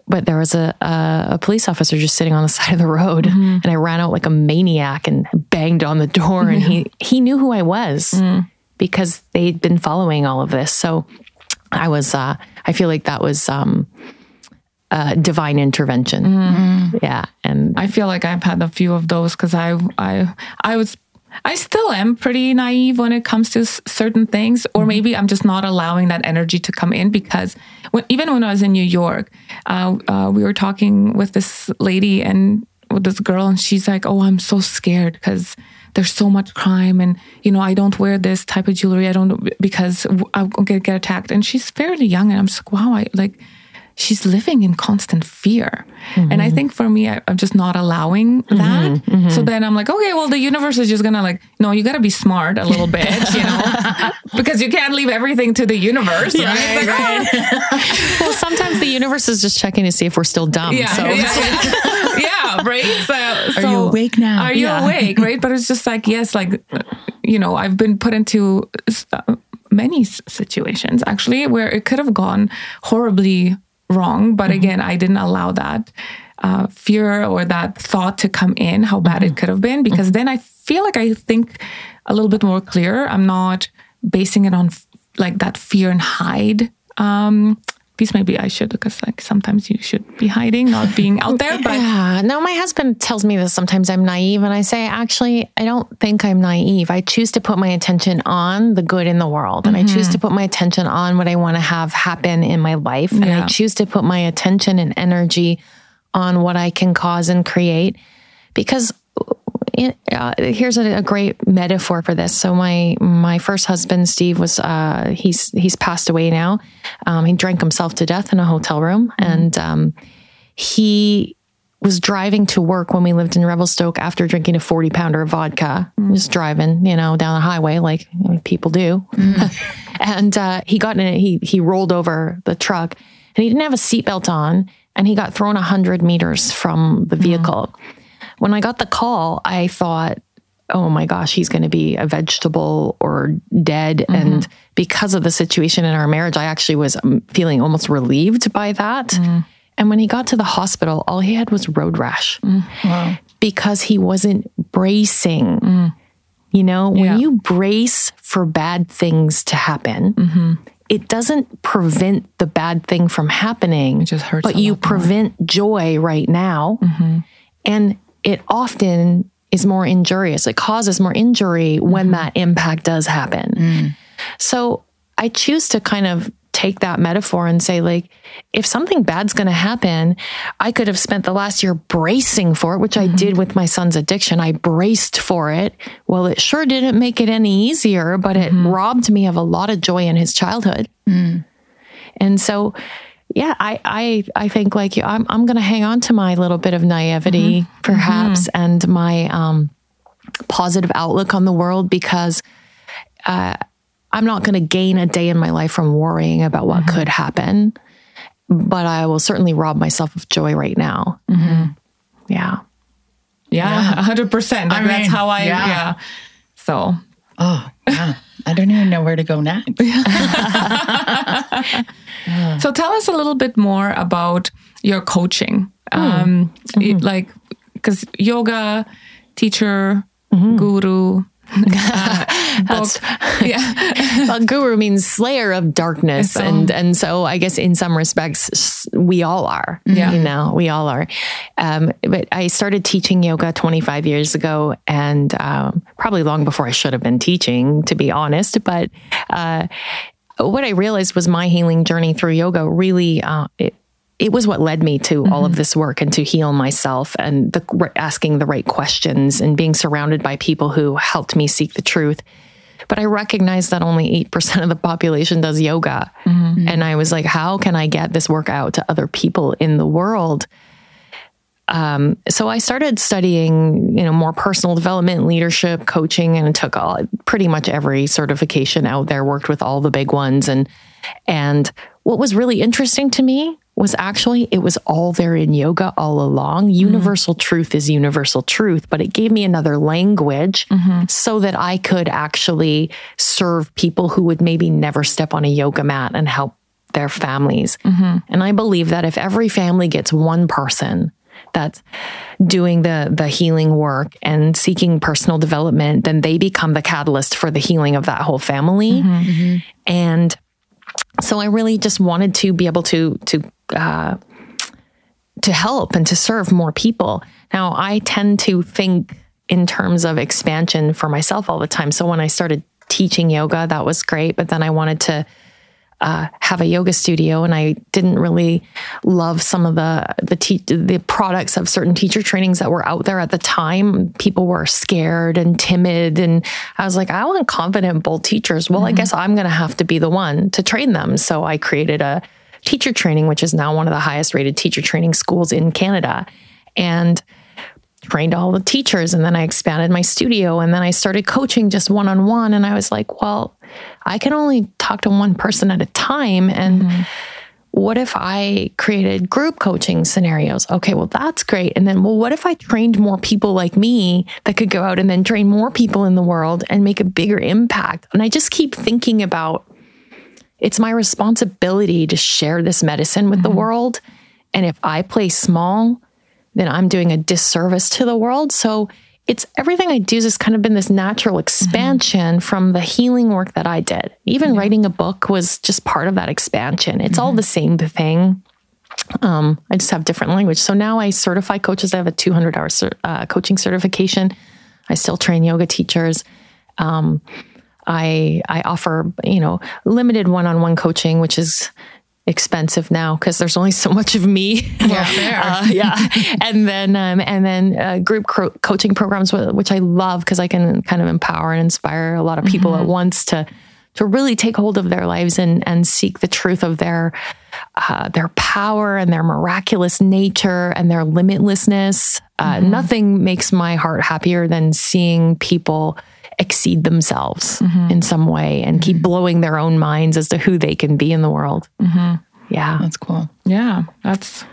But there was a, a, a police officer just sitting on the side of the road, and I ran out like a maniac and banged on the door, and he he knew who I was because they'd been following all of this. So I was, uh, I feel like that was um, uh, divine intervention. Yeah, and I feel like I've had a few of those because I I I was I still am pretty naive when it comes to s- certain things, or maybe I'm just not allowing that energy to come in because when, even when I was in New York, uh, uh, we were talking with this lady and with this girl, and she's like, "Oh, I'm so scared because." There's so much crime, and you know I don't wear this type of jewelry. I don't because I'm gonna get attacked. And she's fairly young, and I'm just like, wow, I like she's living in constant fear. Mm-hmm. And I think for me, I, am just not allowing that. Mm-hmm, mm-hmm. So then I'm like, okay, well, the universe is just gonna like, no, you gotta be smart a little bit, you know, because you can't leave everything to the universe, yeah, right? Like, right. Oh. well, sometimes the universe is just checking to see if we're still dumb. Yeah, so. yeah, yeah right. So, so, are you awake now? Are you yeah. awake? Right. But it's just like, yes, like, you know, I've been put into uh, many situations actually where it could have gone horribly wrong. But mm-hmm. again, I didn't allow that uh, fear or that thought to come in, how bad mm-hmm. it could have been, because mm-hmm. then I feel like I think a little bit more clear. I'm not basing it on f- like that fear and hide um, piece maybe I should because like sometimes you should be hiding, not being out there. But yeah, no, my husband tells me this sometimes I'm naive, and I say actually I don't think I'm naive. I choose to put my attention on the good in the world, and mm-hmm. I choose to put my attention on what I want to have happen in my life, and yeah. I choose to put my attention and energy on what I can cause and create because uh, here's a, a, great metaphor for this. So my my first husband Steve was uh, he's he's passed away now. Um, he drank himself to death in a hotel room, mm-hmm. and um, he was driving to work when we lived in Revelstoke after drinking a 40 pounder of vodka, mm. just driving, you know, down the highway like people do. Mm. and uh, he got in it, he, he rolled over the truck and he didn't have a seatbelt on and he got thrown 100 meters from the mm. vehicle. Mm. When I got the call, I thought, oh my gosh, he's going to be a vegetable or dead. Mm-hmm. And because of the situation in our marriage, I actually was um, feeling almost relieved by that. Mm. And when he got to the hospital, all he had was road rash mm. wow. because he wasn't bracing. Mm. You know, when yeah. you brace for bad things to happen, mm-hmm. it doesn't prevent the bad thing from happening. It just hurts. But you prevent more. joy right now. Mm-hmm. And it often is more injurious. It causes more injury mm-hmm. when that impact does happen. Mm. So I choose to kind of take that metaphor and say, like, if something bad's going to happen, I could have spent the last year bracing for it, which mm-hmm. I did with my son's addiction. I braced for it. Well, it sure didn't make it any easier, but mm-hmm. it robbed me of a lot of joy in his childhood. Mm. And so, yeah, I, I, I think like you, I'm, I'm going to hang on to my little bit of naivety, mm-hmm. perhaps, mm-hmm. and my um, positive outlook on the world because uh, I'm not going to gain a day in my life from worrying about what mm-hmm. could happen, but I will certainly rob myself of joy right now. Mm-hmm. Yeah. Yeah, hundred percent. Like I mean, that's how I. Yeah. yeah. So. Oh yeah. I don't even know where to go next. so tell us a little bit more about your coaching. Hmm. Um, mm-hmm. Like, because yoga teacher, mm-hmm. guru, uh, That's, yeah. well, guru means slayer of darkness, so, and and so I guess in some respects we all are. Yeah, you know, we all are. Um, but I started teaching yoga 25 years ago, and um, probably long before I should have been teaching, to be honest. But uh, what I realized was my healing journey through yoga really uh, it, it was what led me to mm-hmm. all of mm-hmm. this work and to heal myself and the, asking the right questions and being surrounded by people who helped me seek the truth. But I recognized that only 8% of the population does yoga. Mm-hmm. And I was like, how can I get this work out to other people in the world? Um, so I started studying, you know, more personal development, leadership, coaching, and took all, pretty much every certification out there. Worked with all the big ones, and and what was really interesting to me was actually it was all there in yoga all along. Mm-hmm. Universal truth is universal truth, but it gave me another language mm-hmm. so that I could actually serve people who would maybe never step on a yoga mat and help their families. Mm-hmm. And I believe that if every family gets one person that's doing the the healing work and seeking personal development, then they become the catalyst for the healing of that whole family. Mm-hmm. Mm-hmm. And so I really just wanted to be able to to uh, to help and to serve more people. Now I tend to think in terms of expansion for myself all the time. So when I started teaching yoga, that was great, but then I wanted to uh, have a yoga studio, and I didn't really love some of the the te- the products of certain teacher trainings that were out there at the time. People were scared and timid, and I was like, I want confident, bold teachers. Well, mm-hmm. I guess I'm going to have to be the one to train them. So I created a teacher training, which is now one of the highest rated teacher training schools in Canada. And trained all the teachers and then I expanded my studio and then I started coaching just one on one and I was like, well, I can only talk to one person at a time and mm-hmm. what if I created group coaching scenarios? Okay, well that's great. And then well what if I trained more people like me that could go out and then train more people in the world and make a bigger impact? And I just keep thinking about it's my responsibility to share this medicine with mm-hmm. the world. And if I play small, then I'm doing a disservice to the world. So it's everything I do has kind of been this natural expansion mm-hmm. from the healing work that I did. Even yeah. writing a book was just part of that expansion. It's mm-hmm. all the same thing. Um, I just have different language. So now I certify coaches. I have a 200 hour uh, coaching certification. I still train yoga teachers. Um, I I offer you know limited one on one coaching, which is expensive now because there's only so much of me. Yeah, uh, yeah. and then um, and then uh, group co- coaching programs, which I love because I can kind of empower and inspire a lot of people mm-hmm. at once to to really take hold of their lives and and seek the truth of their uh, their power and their miraculous nature and their limitlessness. Uh, mm-hmm. Nothing makes my heart happier than seeing people exceed themselves mm-hmm. in some way and keep mm-hmm. blowing their own minds as to who they can be in the world. Mm-hmm. Yeah. That's cool. Yeah. That's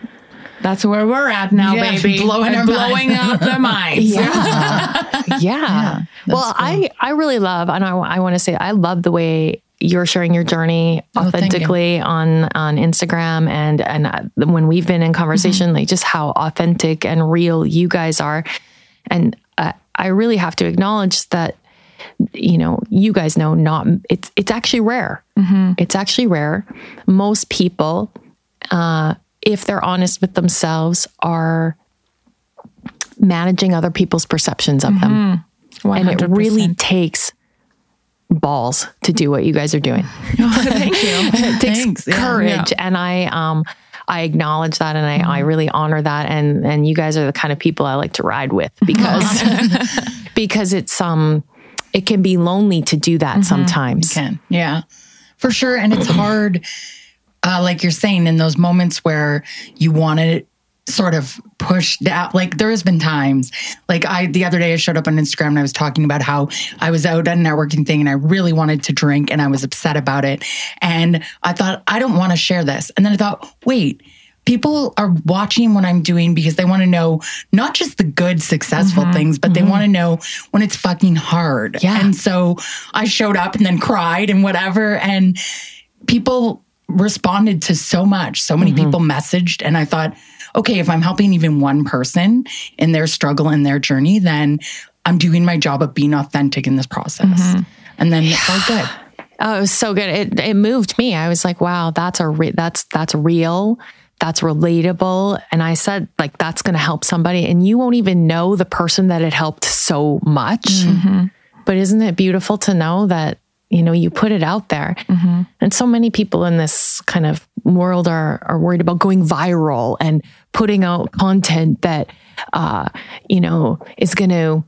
that's where we're at now, yeah, baby. Blowing, blowing up the minds. Yeah. yeah. yeah well, cool. I, I really love, and I, I want to say, I love the way you're sharing your journey oh, authentically oh, on on Instagram and and uh, when we've been in conversation mm-hmm. like just how authentic and real you guys are and uh, I really have to acknowledge that you know, you guys know not it's it's actually rare. Mm-hmm. It's actually rare. Most people, uh, if they're honest with themselves, are managing other people's perceptions of mm-hmm. them, 100%. and it really takes balls to do what you guys are doing. Oh, thank you. it takes Thanks. courage, yeah. and I um I acknowledge that and I, mm-hmm. I really honor that. And and you guys are the kind of people I like to ride with because because it's um it can be lonely to do that mm-hmm. sometimes. Can. Yeah. For sure. And it's hard, uh, like you're saying, in those moments where you want to sort of push down. Like there has been times, like I, the other day I showed up on Instagram and I was talking about how I was out at a networking thing and I really wanted to drink and I was upset about it. And I thought, I don't want to share this. And then I thought, wait, people are watching what I'm doing because they want to know not just the good, successful mm-hmm, things, but mm-hmm. they want to know when it's fucking hard. Yeah. And so I showed up and then cried and whatever. And people responded to so much. So many mm-hmm. people messaged. And I thought, okay, if I'm helping even one person in their struggle and their journey, then I'm doing my job of being authentic in this process. Mm-hmm. And then yeah. it felt good. Oh, it was so good. It it moved me. I was like, wow, that's a re- that's that's real that's relatable. And I said, like, that's going to help somebody. And you won't even know the person that it helped so much. Mm-hmm. But isn't it beautiful to know that, you know, you put it out there? Mm-hmm. And so many people in this kind of world are, are worried about going viral and putting out content that, uh, you know, is going to,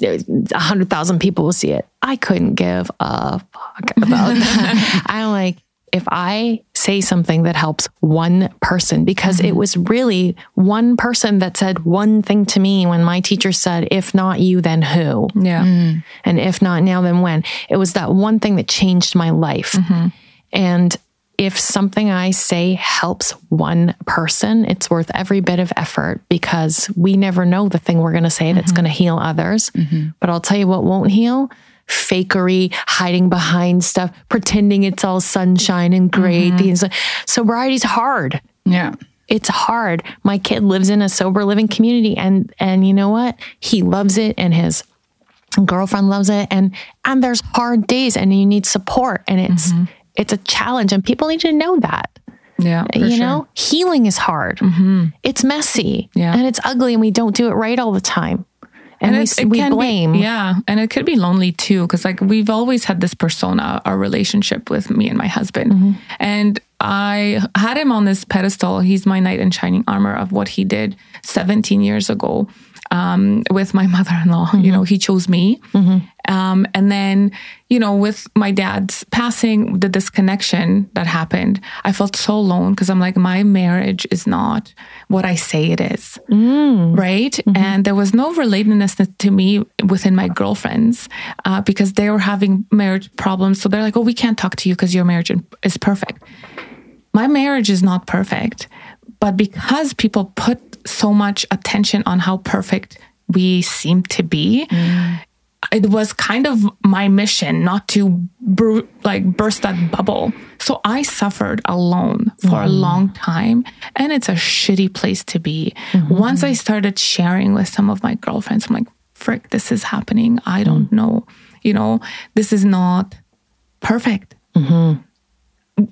a hundred thousand people will see it. I couldn't give a fuck about that. I'm like, if I say something that helps one person, because mm-hmm. it was really one person that said one thing to me when my teacher said, if not you, then who? Yeah. Mm. And if not now, then when? It was that one thing that changed my life. Mm-hmm. And if something I say helps one person, it's worth every bit of effort because we never know the thing we're going to say that's mm-hmm. going to heal others. Mm-hmm. But I'll tell you what won't heal fakery, hiding behind stuff, pretending it's all sunshine and great. Mm-hmm. Sobriety's hard. Yeah. It's hard. My kid lives in a sober living community and and you know what? He loves it and his girlfriend loves it and and there's hard days and you need support and it's mm-hmm. it's a challenge and people need to know that. Yeah. You sure. know, healing is hard. Mm-hmm. It's messy. Yeah. And it's ugly and we don't do it right all the time and, and we, it, we blame. Be, yeah. And it could be lonely too. Cause like we've always had this persona, our relationship with me and my husband. Mm-hmm. And I had him on this pedestal. He's my knight in shining armor of what he did 17 years ago um, with my mother-in-law. Mm-hmm. You know, he chose me. Mm-hmm. Um, and then, you know, with my dad's passing, the disconnection that happened, I felt so alone because I'm like, my marriage is not what I say it is. Mm. Right. Mm-hmm. And there was no relatedness to me within my girlfriends uh, because they were having marriage problems. So they're like, oh, we can't talk to you because your marriage is perfect. My marriage is not perfect. But because people put so much attention on how perfect we seem to be, mm. it was kind of my mission not to br- like burst that bubble. So I suffered alone for mm. a long time, and it's a shitty place to be. Mm-hmm. Once I started sharing with some of my girlfriends, I'm like, frick, this is happening. I don't mm. know. You know, this is not perfect. Mm-hmm.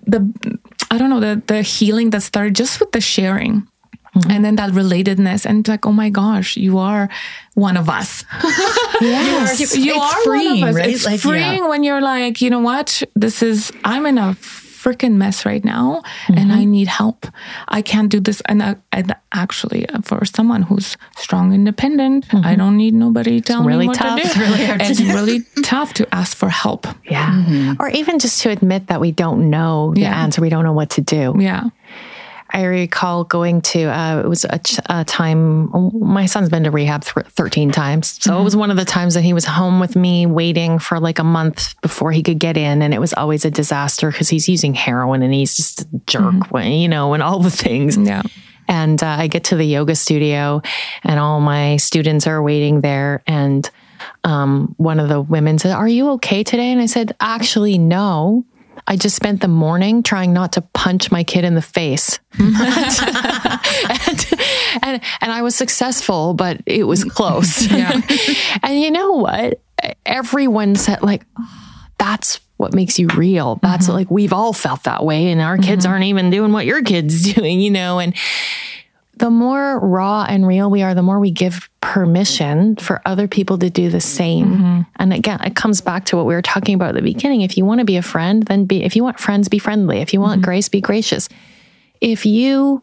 The I don't know the the healing that started just with the sharing. Mm-hmm. And then that relatedness, and like, oh my gosh, you are one of us. Yes, you are, you are freeing, one of us. Right? It's like, freeing yeah. when you're like, you know what, this is. I'm in a freaking mess right now mm-hmm. and I need help. I can't do this. And, uh, and actually, uh, for someone who's strong, and independent, mm-hmm. I don't need nobody telling really me what tough. to do. It's really, hard it's really tough to ask for help. Yeah. Mm-hmm. Or even just to admit that we don't know the yeah. answer, we don't know what to do. Yeah. I recall going to, uh, it was a, a, time, my son's been to rehab th- 13 times. So mm-hmm. it was one of the times that he was home with me waiting for like a month before he could get in. And it was always a disaster because he's using heroin and he's just a jerk, mm-hmm. when, you know, and all the things. Yeah. And uh, I get to the yoga studio and all my students are waiting there. And um, one of the women said, Are you okay today? And I said, Actually, no. I just spent the morning trying not to punch my kid in the face. and, and, and, I was successful, but it was close. Yeah. and you know what? Everyone said, like, oh, that's what makes you real. That's mm-hmm. like, we've all felt that way. And our kids mm-hmm. aren't even doing what your kid's doing, you know? And, the more raw and real we are, the more we give permission for other people to do the same. Mm-hmm. And again, it comes back to what we were talking about at the beginning. If you want to be a friend, then be, if you want friends, be friendly. If you want mm-hmm. grace, be gracious. If you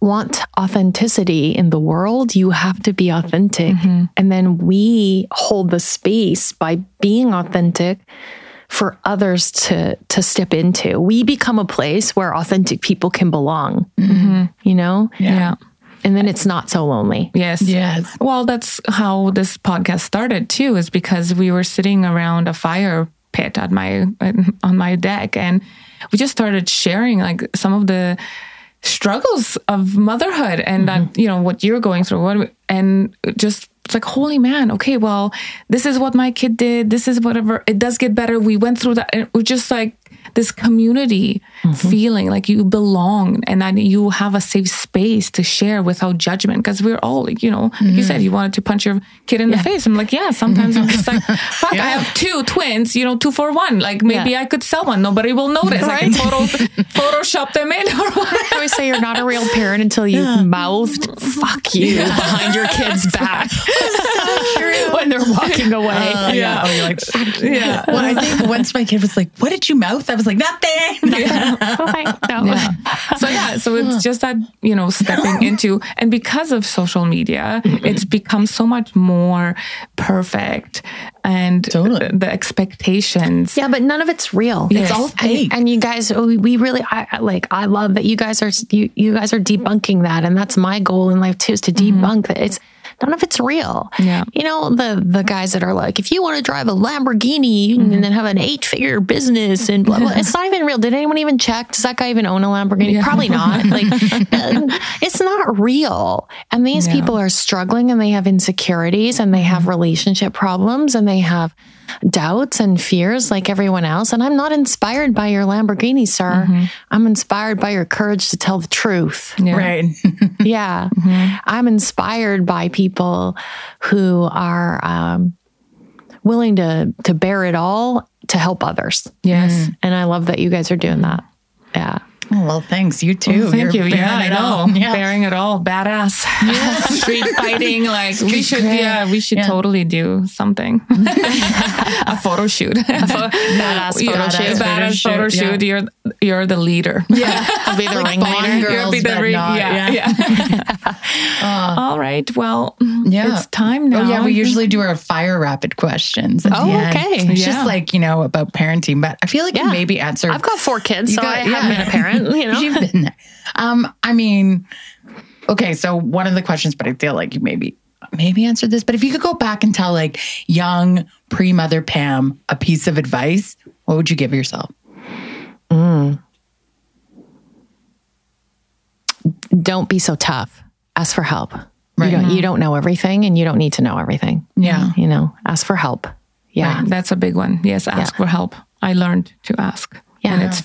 want authenticity in the world, you have to be authentic. Mm-hmm. And then we hold the space by being authentic for others to to step into. We become a place where authentic people can belong. Mm-hmm. You know? Yeah. yeah. And then it's not so lonely. Yes. Yes. Well, that's how this podcast started too, is because we were sitting around a fire pit at my on my deck and we just started sharing like some of the struggles of motherhood and mm-hmm. that you know what you're going through what and just it's like holy man okay well this is what my kid did. This is whatever. It does get better. We went through that. And we're just like this community mm-hmm. feeling like you belong and that you have a safe space to share without judgment because we're all like you know mm-hmm. you said you wanted to punch your kid in yeah. the face i'm like yeah sometimes i'm just like fuck yeah. i have two twins you know two for one like maybe yeah. i could sell one nobody will notice right? i can photo, photoshop them in or whatever. i always say you're not a real parent until you mouthed fuck you behind your kid's back so when they're walking away uh, yeah. oh you're like fuck yeah well i think once my kid was like what did you mouth i was like nothing yeah. no. yeah. So yeah, so it's just that, you know, stepping into and because of social media, it's become so much more perfect and totally. the expectations. Yeah, but none of it's real. Yes. It's all fake. And, and, you guys, we really, I like, I love that you guys are, you, you guys are debunking that. And that's my goal in life too, is to mm-hmm. debunk mm-hmm. that. It's, none of it's real. Yeah. You know, the the guys that are like, if you want to drive a Lamborghini mm-hmm. and then have an eight figure business and blah, blah, it's not even real. Did anyone even check? Does that guy even own a Lamborghini? Yeah. Probably not. Like, it's not real. And these yeah. people are struggling and they have insecurities and they have mm-hmm. relationship problems and they have doubts and fears like everyone else. And I'm not inspired by your Lamborghini, sir. Mm-hmm. I'm inspired by your courage to tell the truth. Yeah. Right. yeah. Mm-hmm. I'm inspired by people who are um, willing to to bear it all to help others. Yes. And I love that you guys are doing that. Yeah. Well, thanks. You too. Well, thank You're you. Yeah, I know. Yeah. Bearing it all. Badass. street fighting. Like we should, cred. yeah, we should Yeah. totally do something. a photo shoot. Badass photo Badass shoot. Badass photo photo shoot. You're you're the leader. Yeah. I'll be the Like ringleader. You'll be the ring- not- yeah, yeah. yeah. Uh, all right. Well, mm, Yeah. it's time now. Oh yeah, we usually do our fire rapid questions. Oh, okay. It's Yeah. just like you know about parenting, but I feel like you maybe answered. I've got four kids, so I yeah. have been a parent. You know, You've been there. Um, I mean, okay, so one of the questions, but I feel like you maybe maybe answered this. But if you could go back and tell like young pre-mother Pam a piece of advice, what would you give yourself? don't be so tough. Ask for help. Right. You don't, you don't know everything, and you don't need to know everything. Yeah. you know, ask for help. Yeah, Right, That's a big one. Yes, ask Yeah. for help. I learned to ask. Yeah. And it's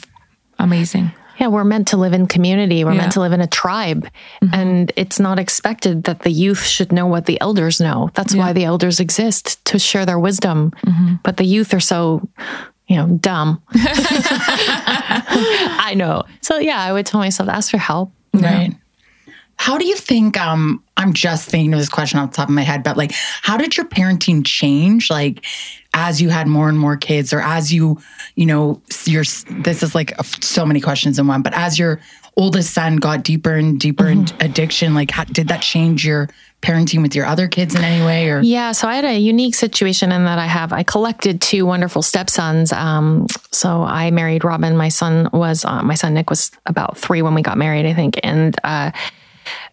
amazing. Yeah, we're meant to live in community. We're Yeah. meant to live in a tribe. And it's not expected that the youth should know what the elders know. That's why the elders exist to share their wisdom. But the youth are so, you know, dumb. I know. So, yeah, I would tell myself, ask for help. Right. How do you think um I'm just thinking of this question off the top of my head, but like how did your parenting change like as you had more and more kids or as you, you know, your this is like so many questions in one, but as your oldest son got deeper and deeper in addiction, like how, did that change your parenting with your other kids in any way or Yeah, so I had a unique situation in that I have I collected two wonderful stepsons. Um, so I married Robin. My son was uh, my son Nick was about three when we got married, I think, and uh,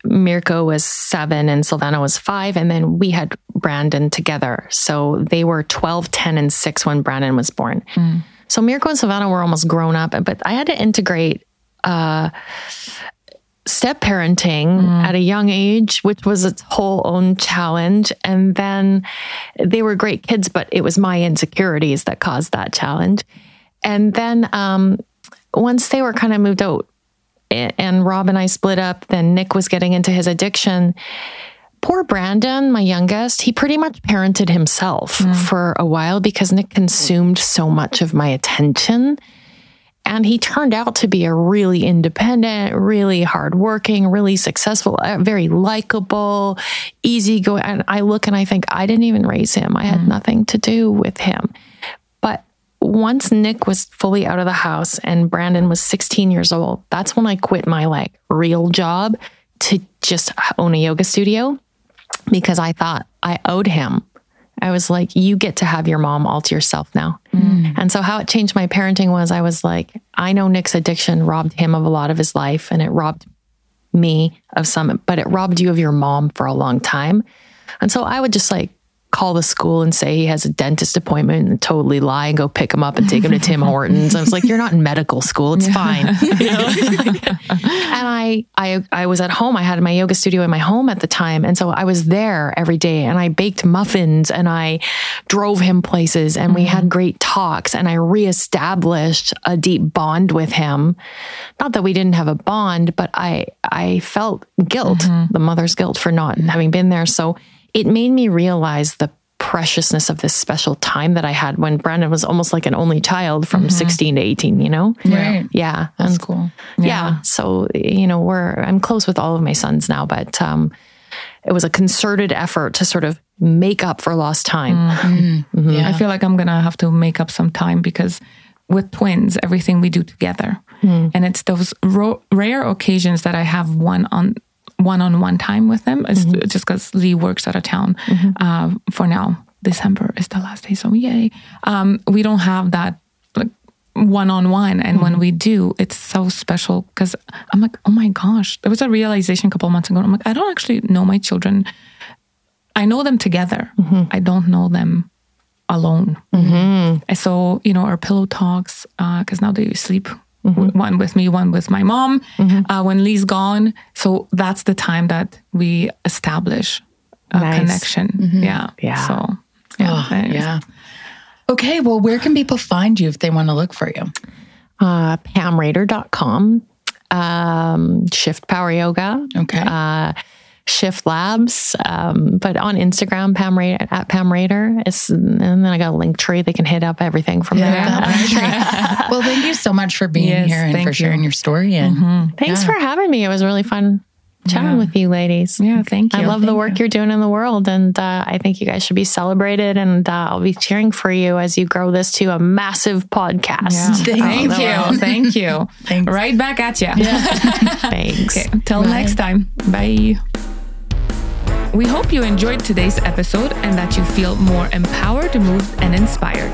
Mirko was seven and Silvana was five, and then we had Brandon together. So they were 12, 10, and six when Brandon was born. Hmm. So Mirko and Silvana were almost grown up, but I had to integrate uh, step parenting hmm. at a young age, which was its whole own challenge. And then they were great kids, but it was my insecurities that caused that challenge. And then um, once they were kind of moved out and Rob and I split up, then Nick was getting into his addiction. Poor Brandon, my youngest, he pretty much parented himself for a while because Nick consumed so much of my attention. And he turned out to be a really independent, really hardworking, really successful, uh, very likable, easygoing. And I look and I think, I didn't even raise him. I had nothing to do with him. Once Nick was fully out of the house and Brandon was 16 years old, that's when I quit my like real job to just own a yoga studio because I thought I owed him. I was like, you get to have your mom all to yourself now. Mm. And so, how it changed my parenting was I was like, I know Nick's addiction robbed him of a lot of his life and it robbed me of some, but it robbed you of your mom for a long time. And so, I would just like call the school and say he has a dentist appointment and totally lie and go pick him up and take him to Tim Hortons. I was like, you're not in medical school. It's fine. You know? and I, I, I was at home. I had my yoga studio in my home at the time. And so I was there every day and I baked muffins and I drove him places and we had mm-hmm. great talks and I reestablished a deep bond with him. Not that we didn't have a bond, but I, I felt guilt, mm-hmm. the mother's guilt for not having been there. So it made me realize the preciousness of this special time that I had when Brandon was almost like an only child from mm-hmm. 16 to 18, you know? Right. Yeah. That's And- cool. yeah. So, you know, we're, I'm close with all of my sons now, but um, it was a concerted effort to sort of make up for lost time. Mm-hmm. Mm-hmm. I feel like I'm gonna have to make up some time because with twins, everything we do together, hmm. and it's those ro- rare occasions that I have one on one on one time with them. It's mm-hmm. just because Lee works out of town mm-hmm. uh, for now. December is the last day, so yay! Um, we don't have that like one on one, and when mm-hmm. we do, it's so special because I'm like, oh my gosh, there was a realization a couple of months ago. I'm like, I don't actually know my children. I know them together. I don't know them alone. And so, you know, our pillow talks, uh, because now they sleep w- one with me, one with my mom uh, when Lee's gone. So that's the time that we establish a Nice. connection. Yeah. Yeah. So, yeah. Oh, yeah. Okay, well, where can people find you if they want to look for you? Uh, PamRader.com, um, Shift Power Yoga, Okay. uh, Shift Labs, um, but on Instagram, Pam Rader, at Pam Rader. It's, and then I got a link tree. They can hit up everything from there. well, thank you so much for being Yes, here and thank for you. sharing your story. And Thanks for having me. It was really fun. chatting Yeah. with you ladies. Yeah, thank you. I love the work you're doing in the world, and uh, I think you guys should be celebrated. And uh, I'll be cheering for you as you grow this to a massive podcast. Yeah. Thank Thank you. you. Thank you. Right back at you. Thanks. Okay, till next time. Bye. We hope you enjoyed today's episode and that you feel more empowered, moved, and inspired.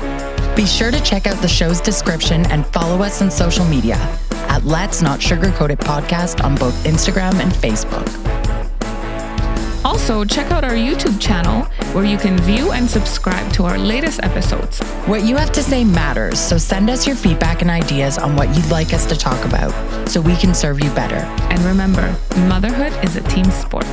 Be sure to check out the show's description and follow us on social media at Let's Not Sugarcoat It podcast on both Instagram and Facebook. Also, check out our YouTube channel where you can view and subscribe to our latest episodes. What you have to say matters, so send us your feedback and ideas on what you'd like us to talk about so we can serve you better. And remember, motherhood is a team sport.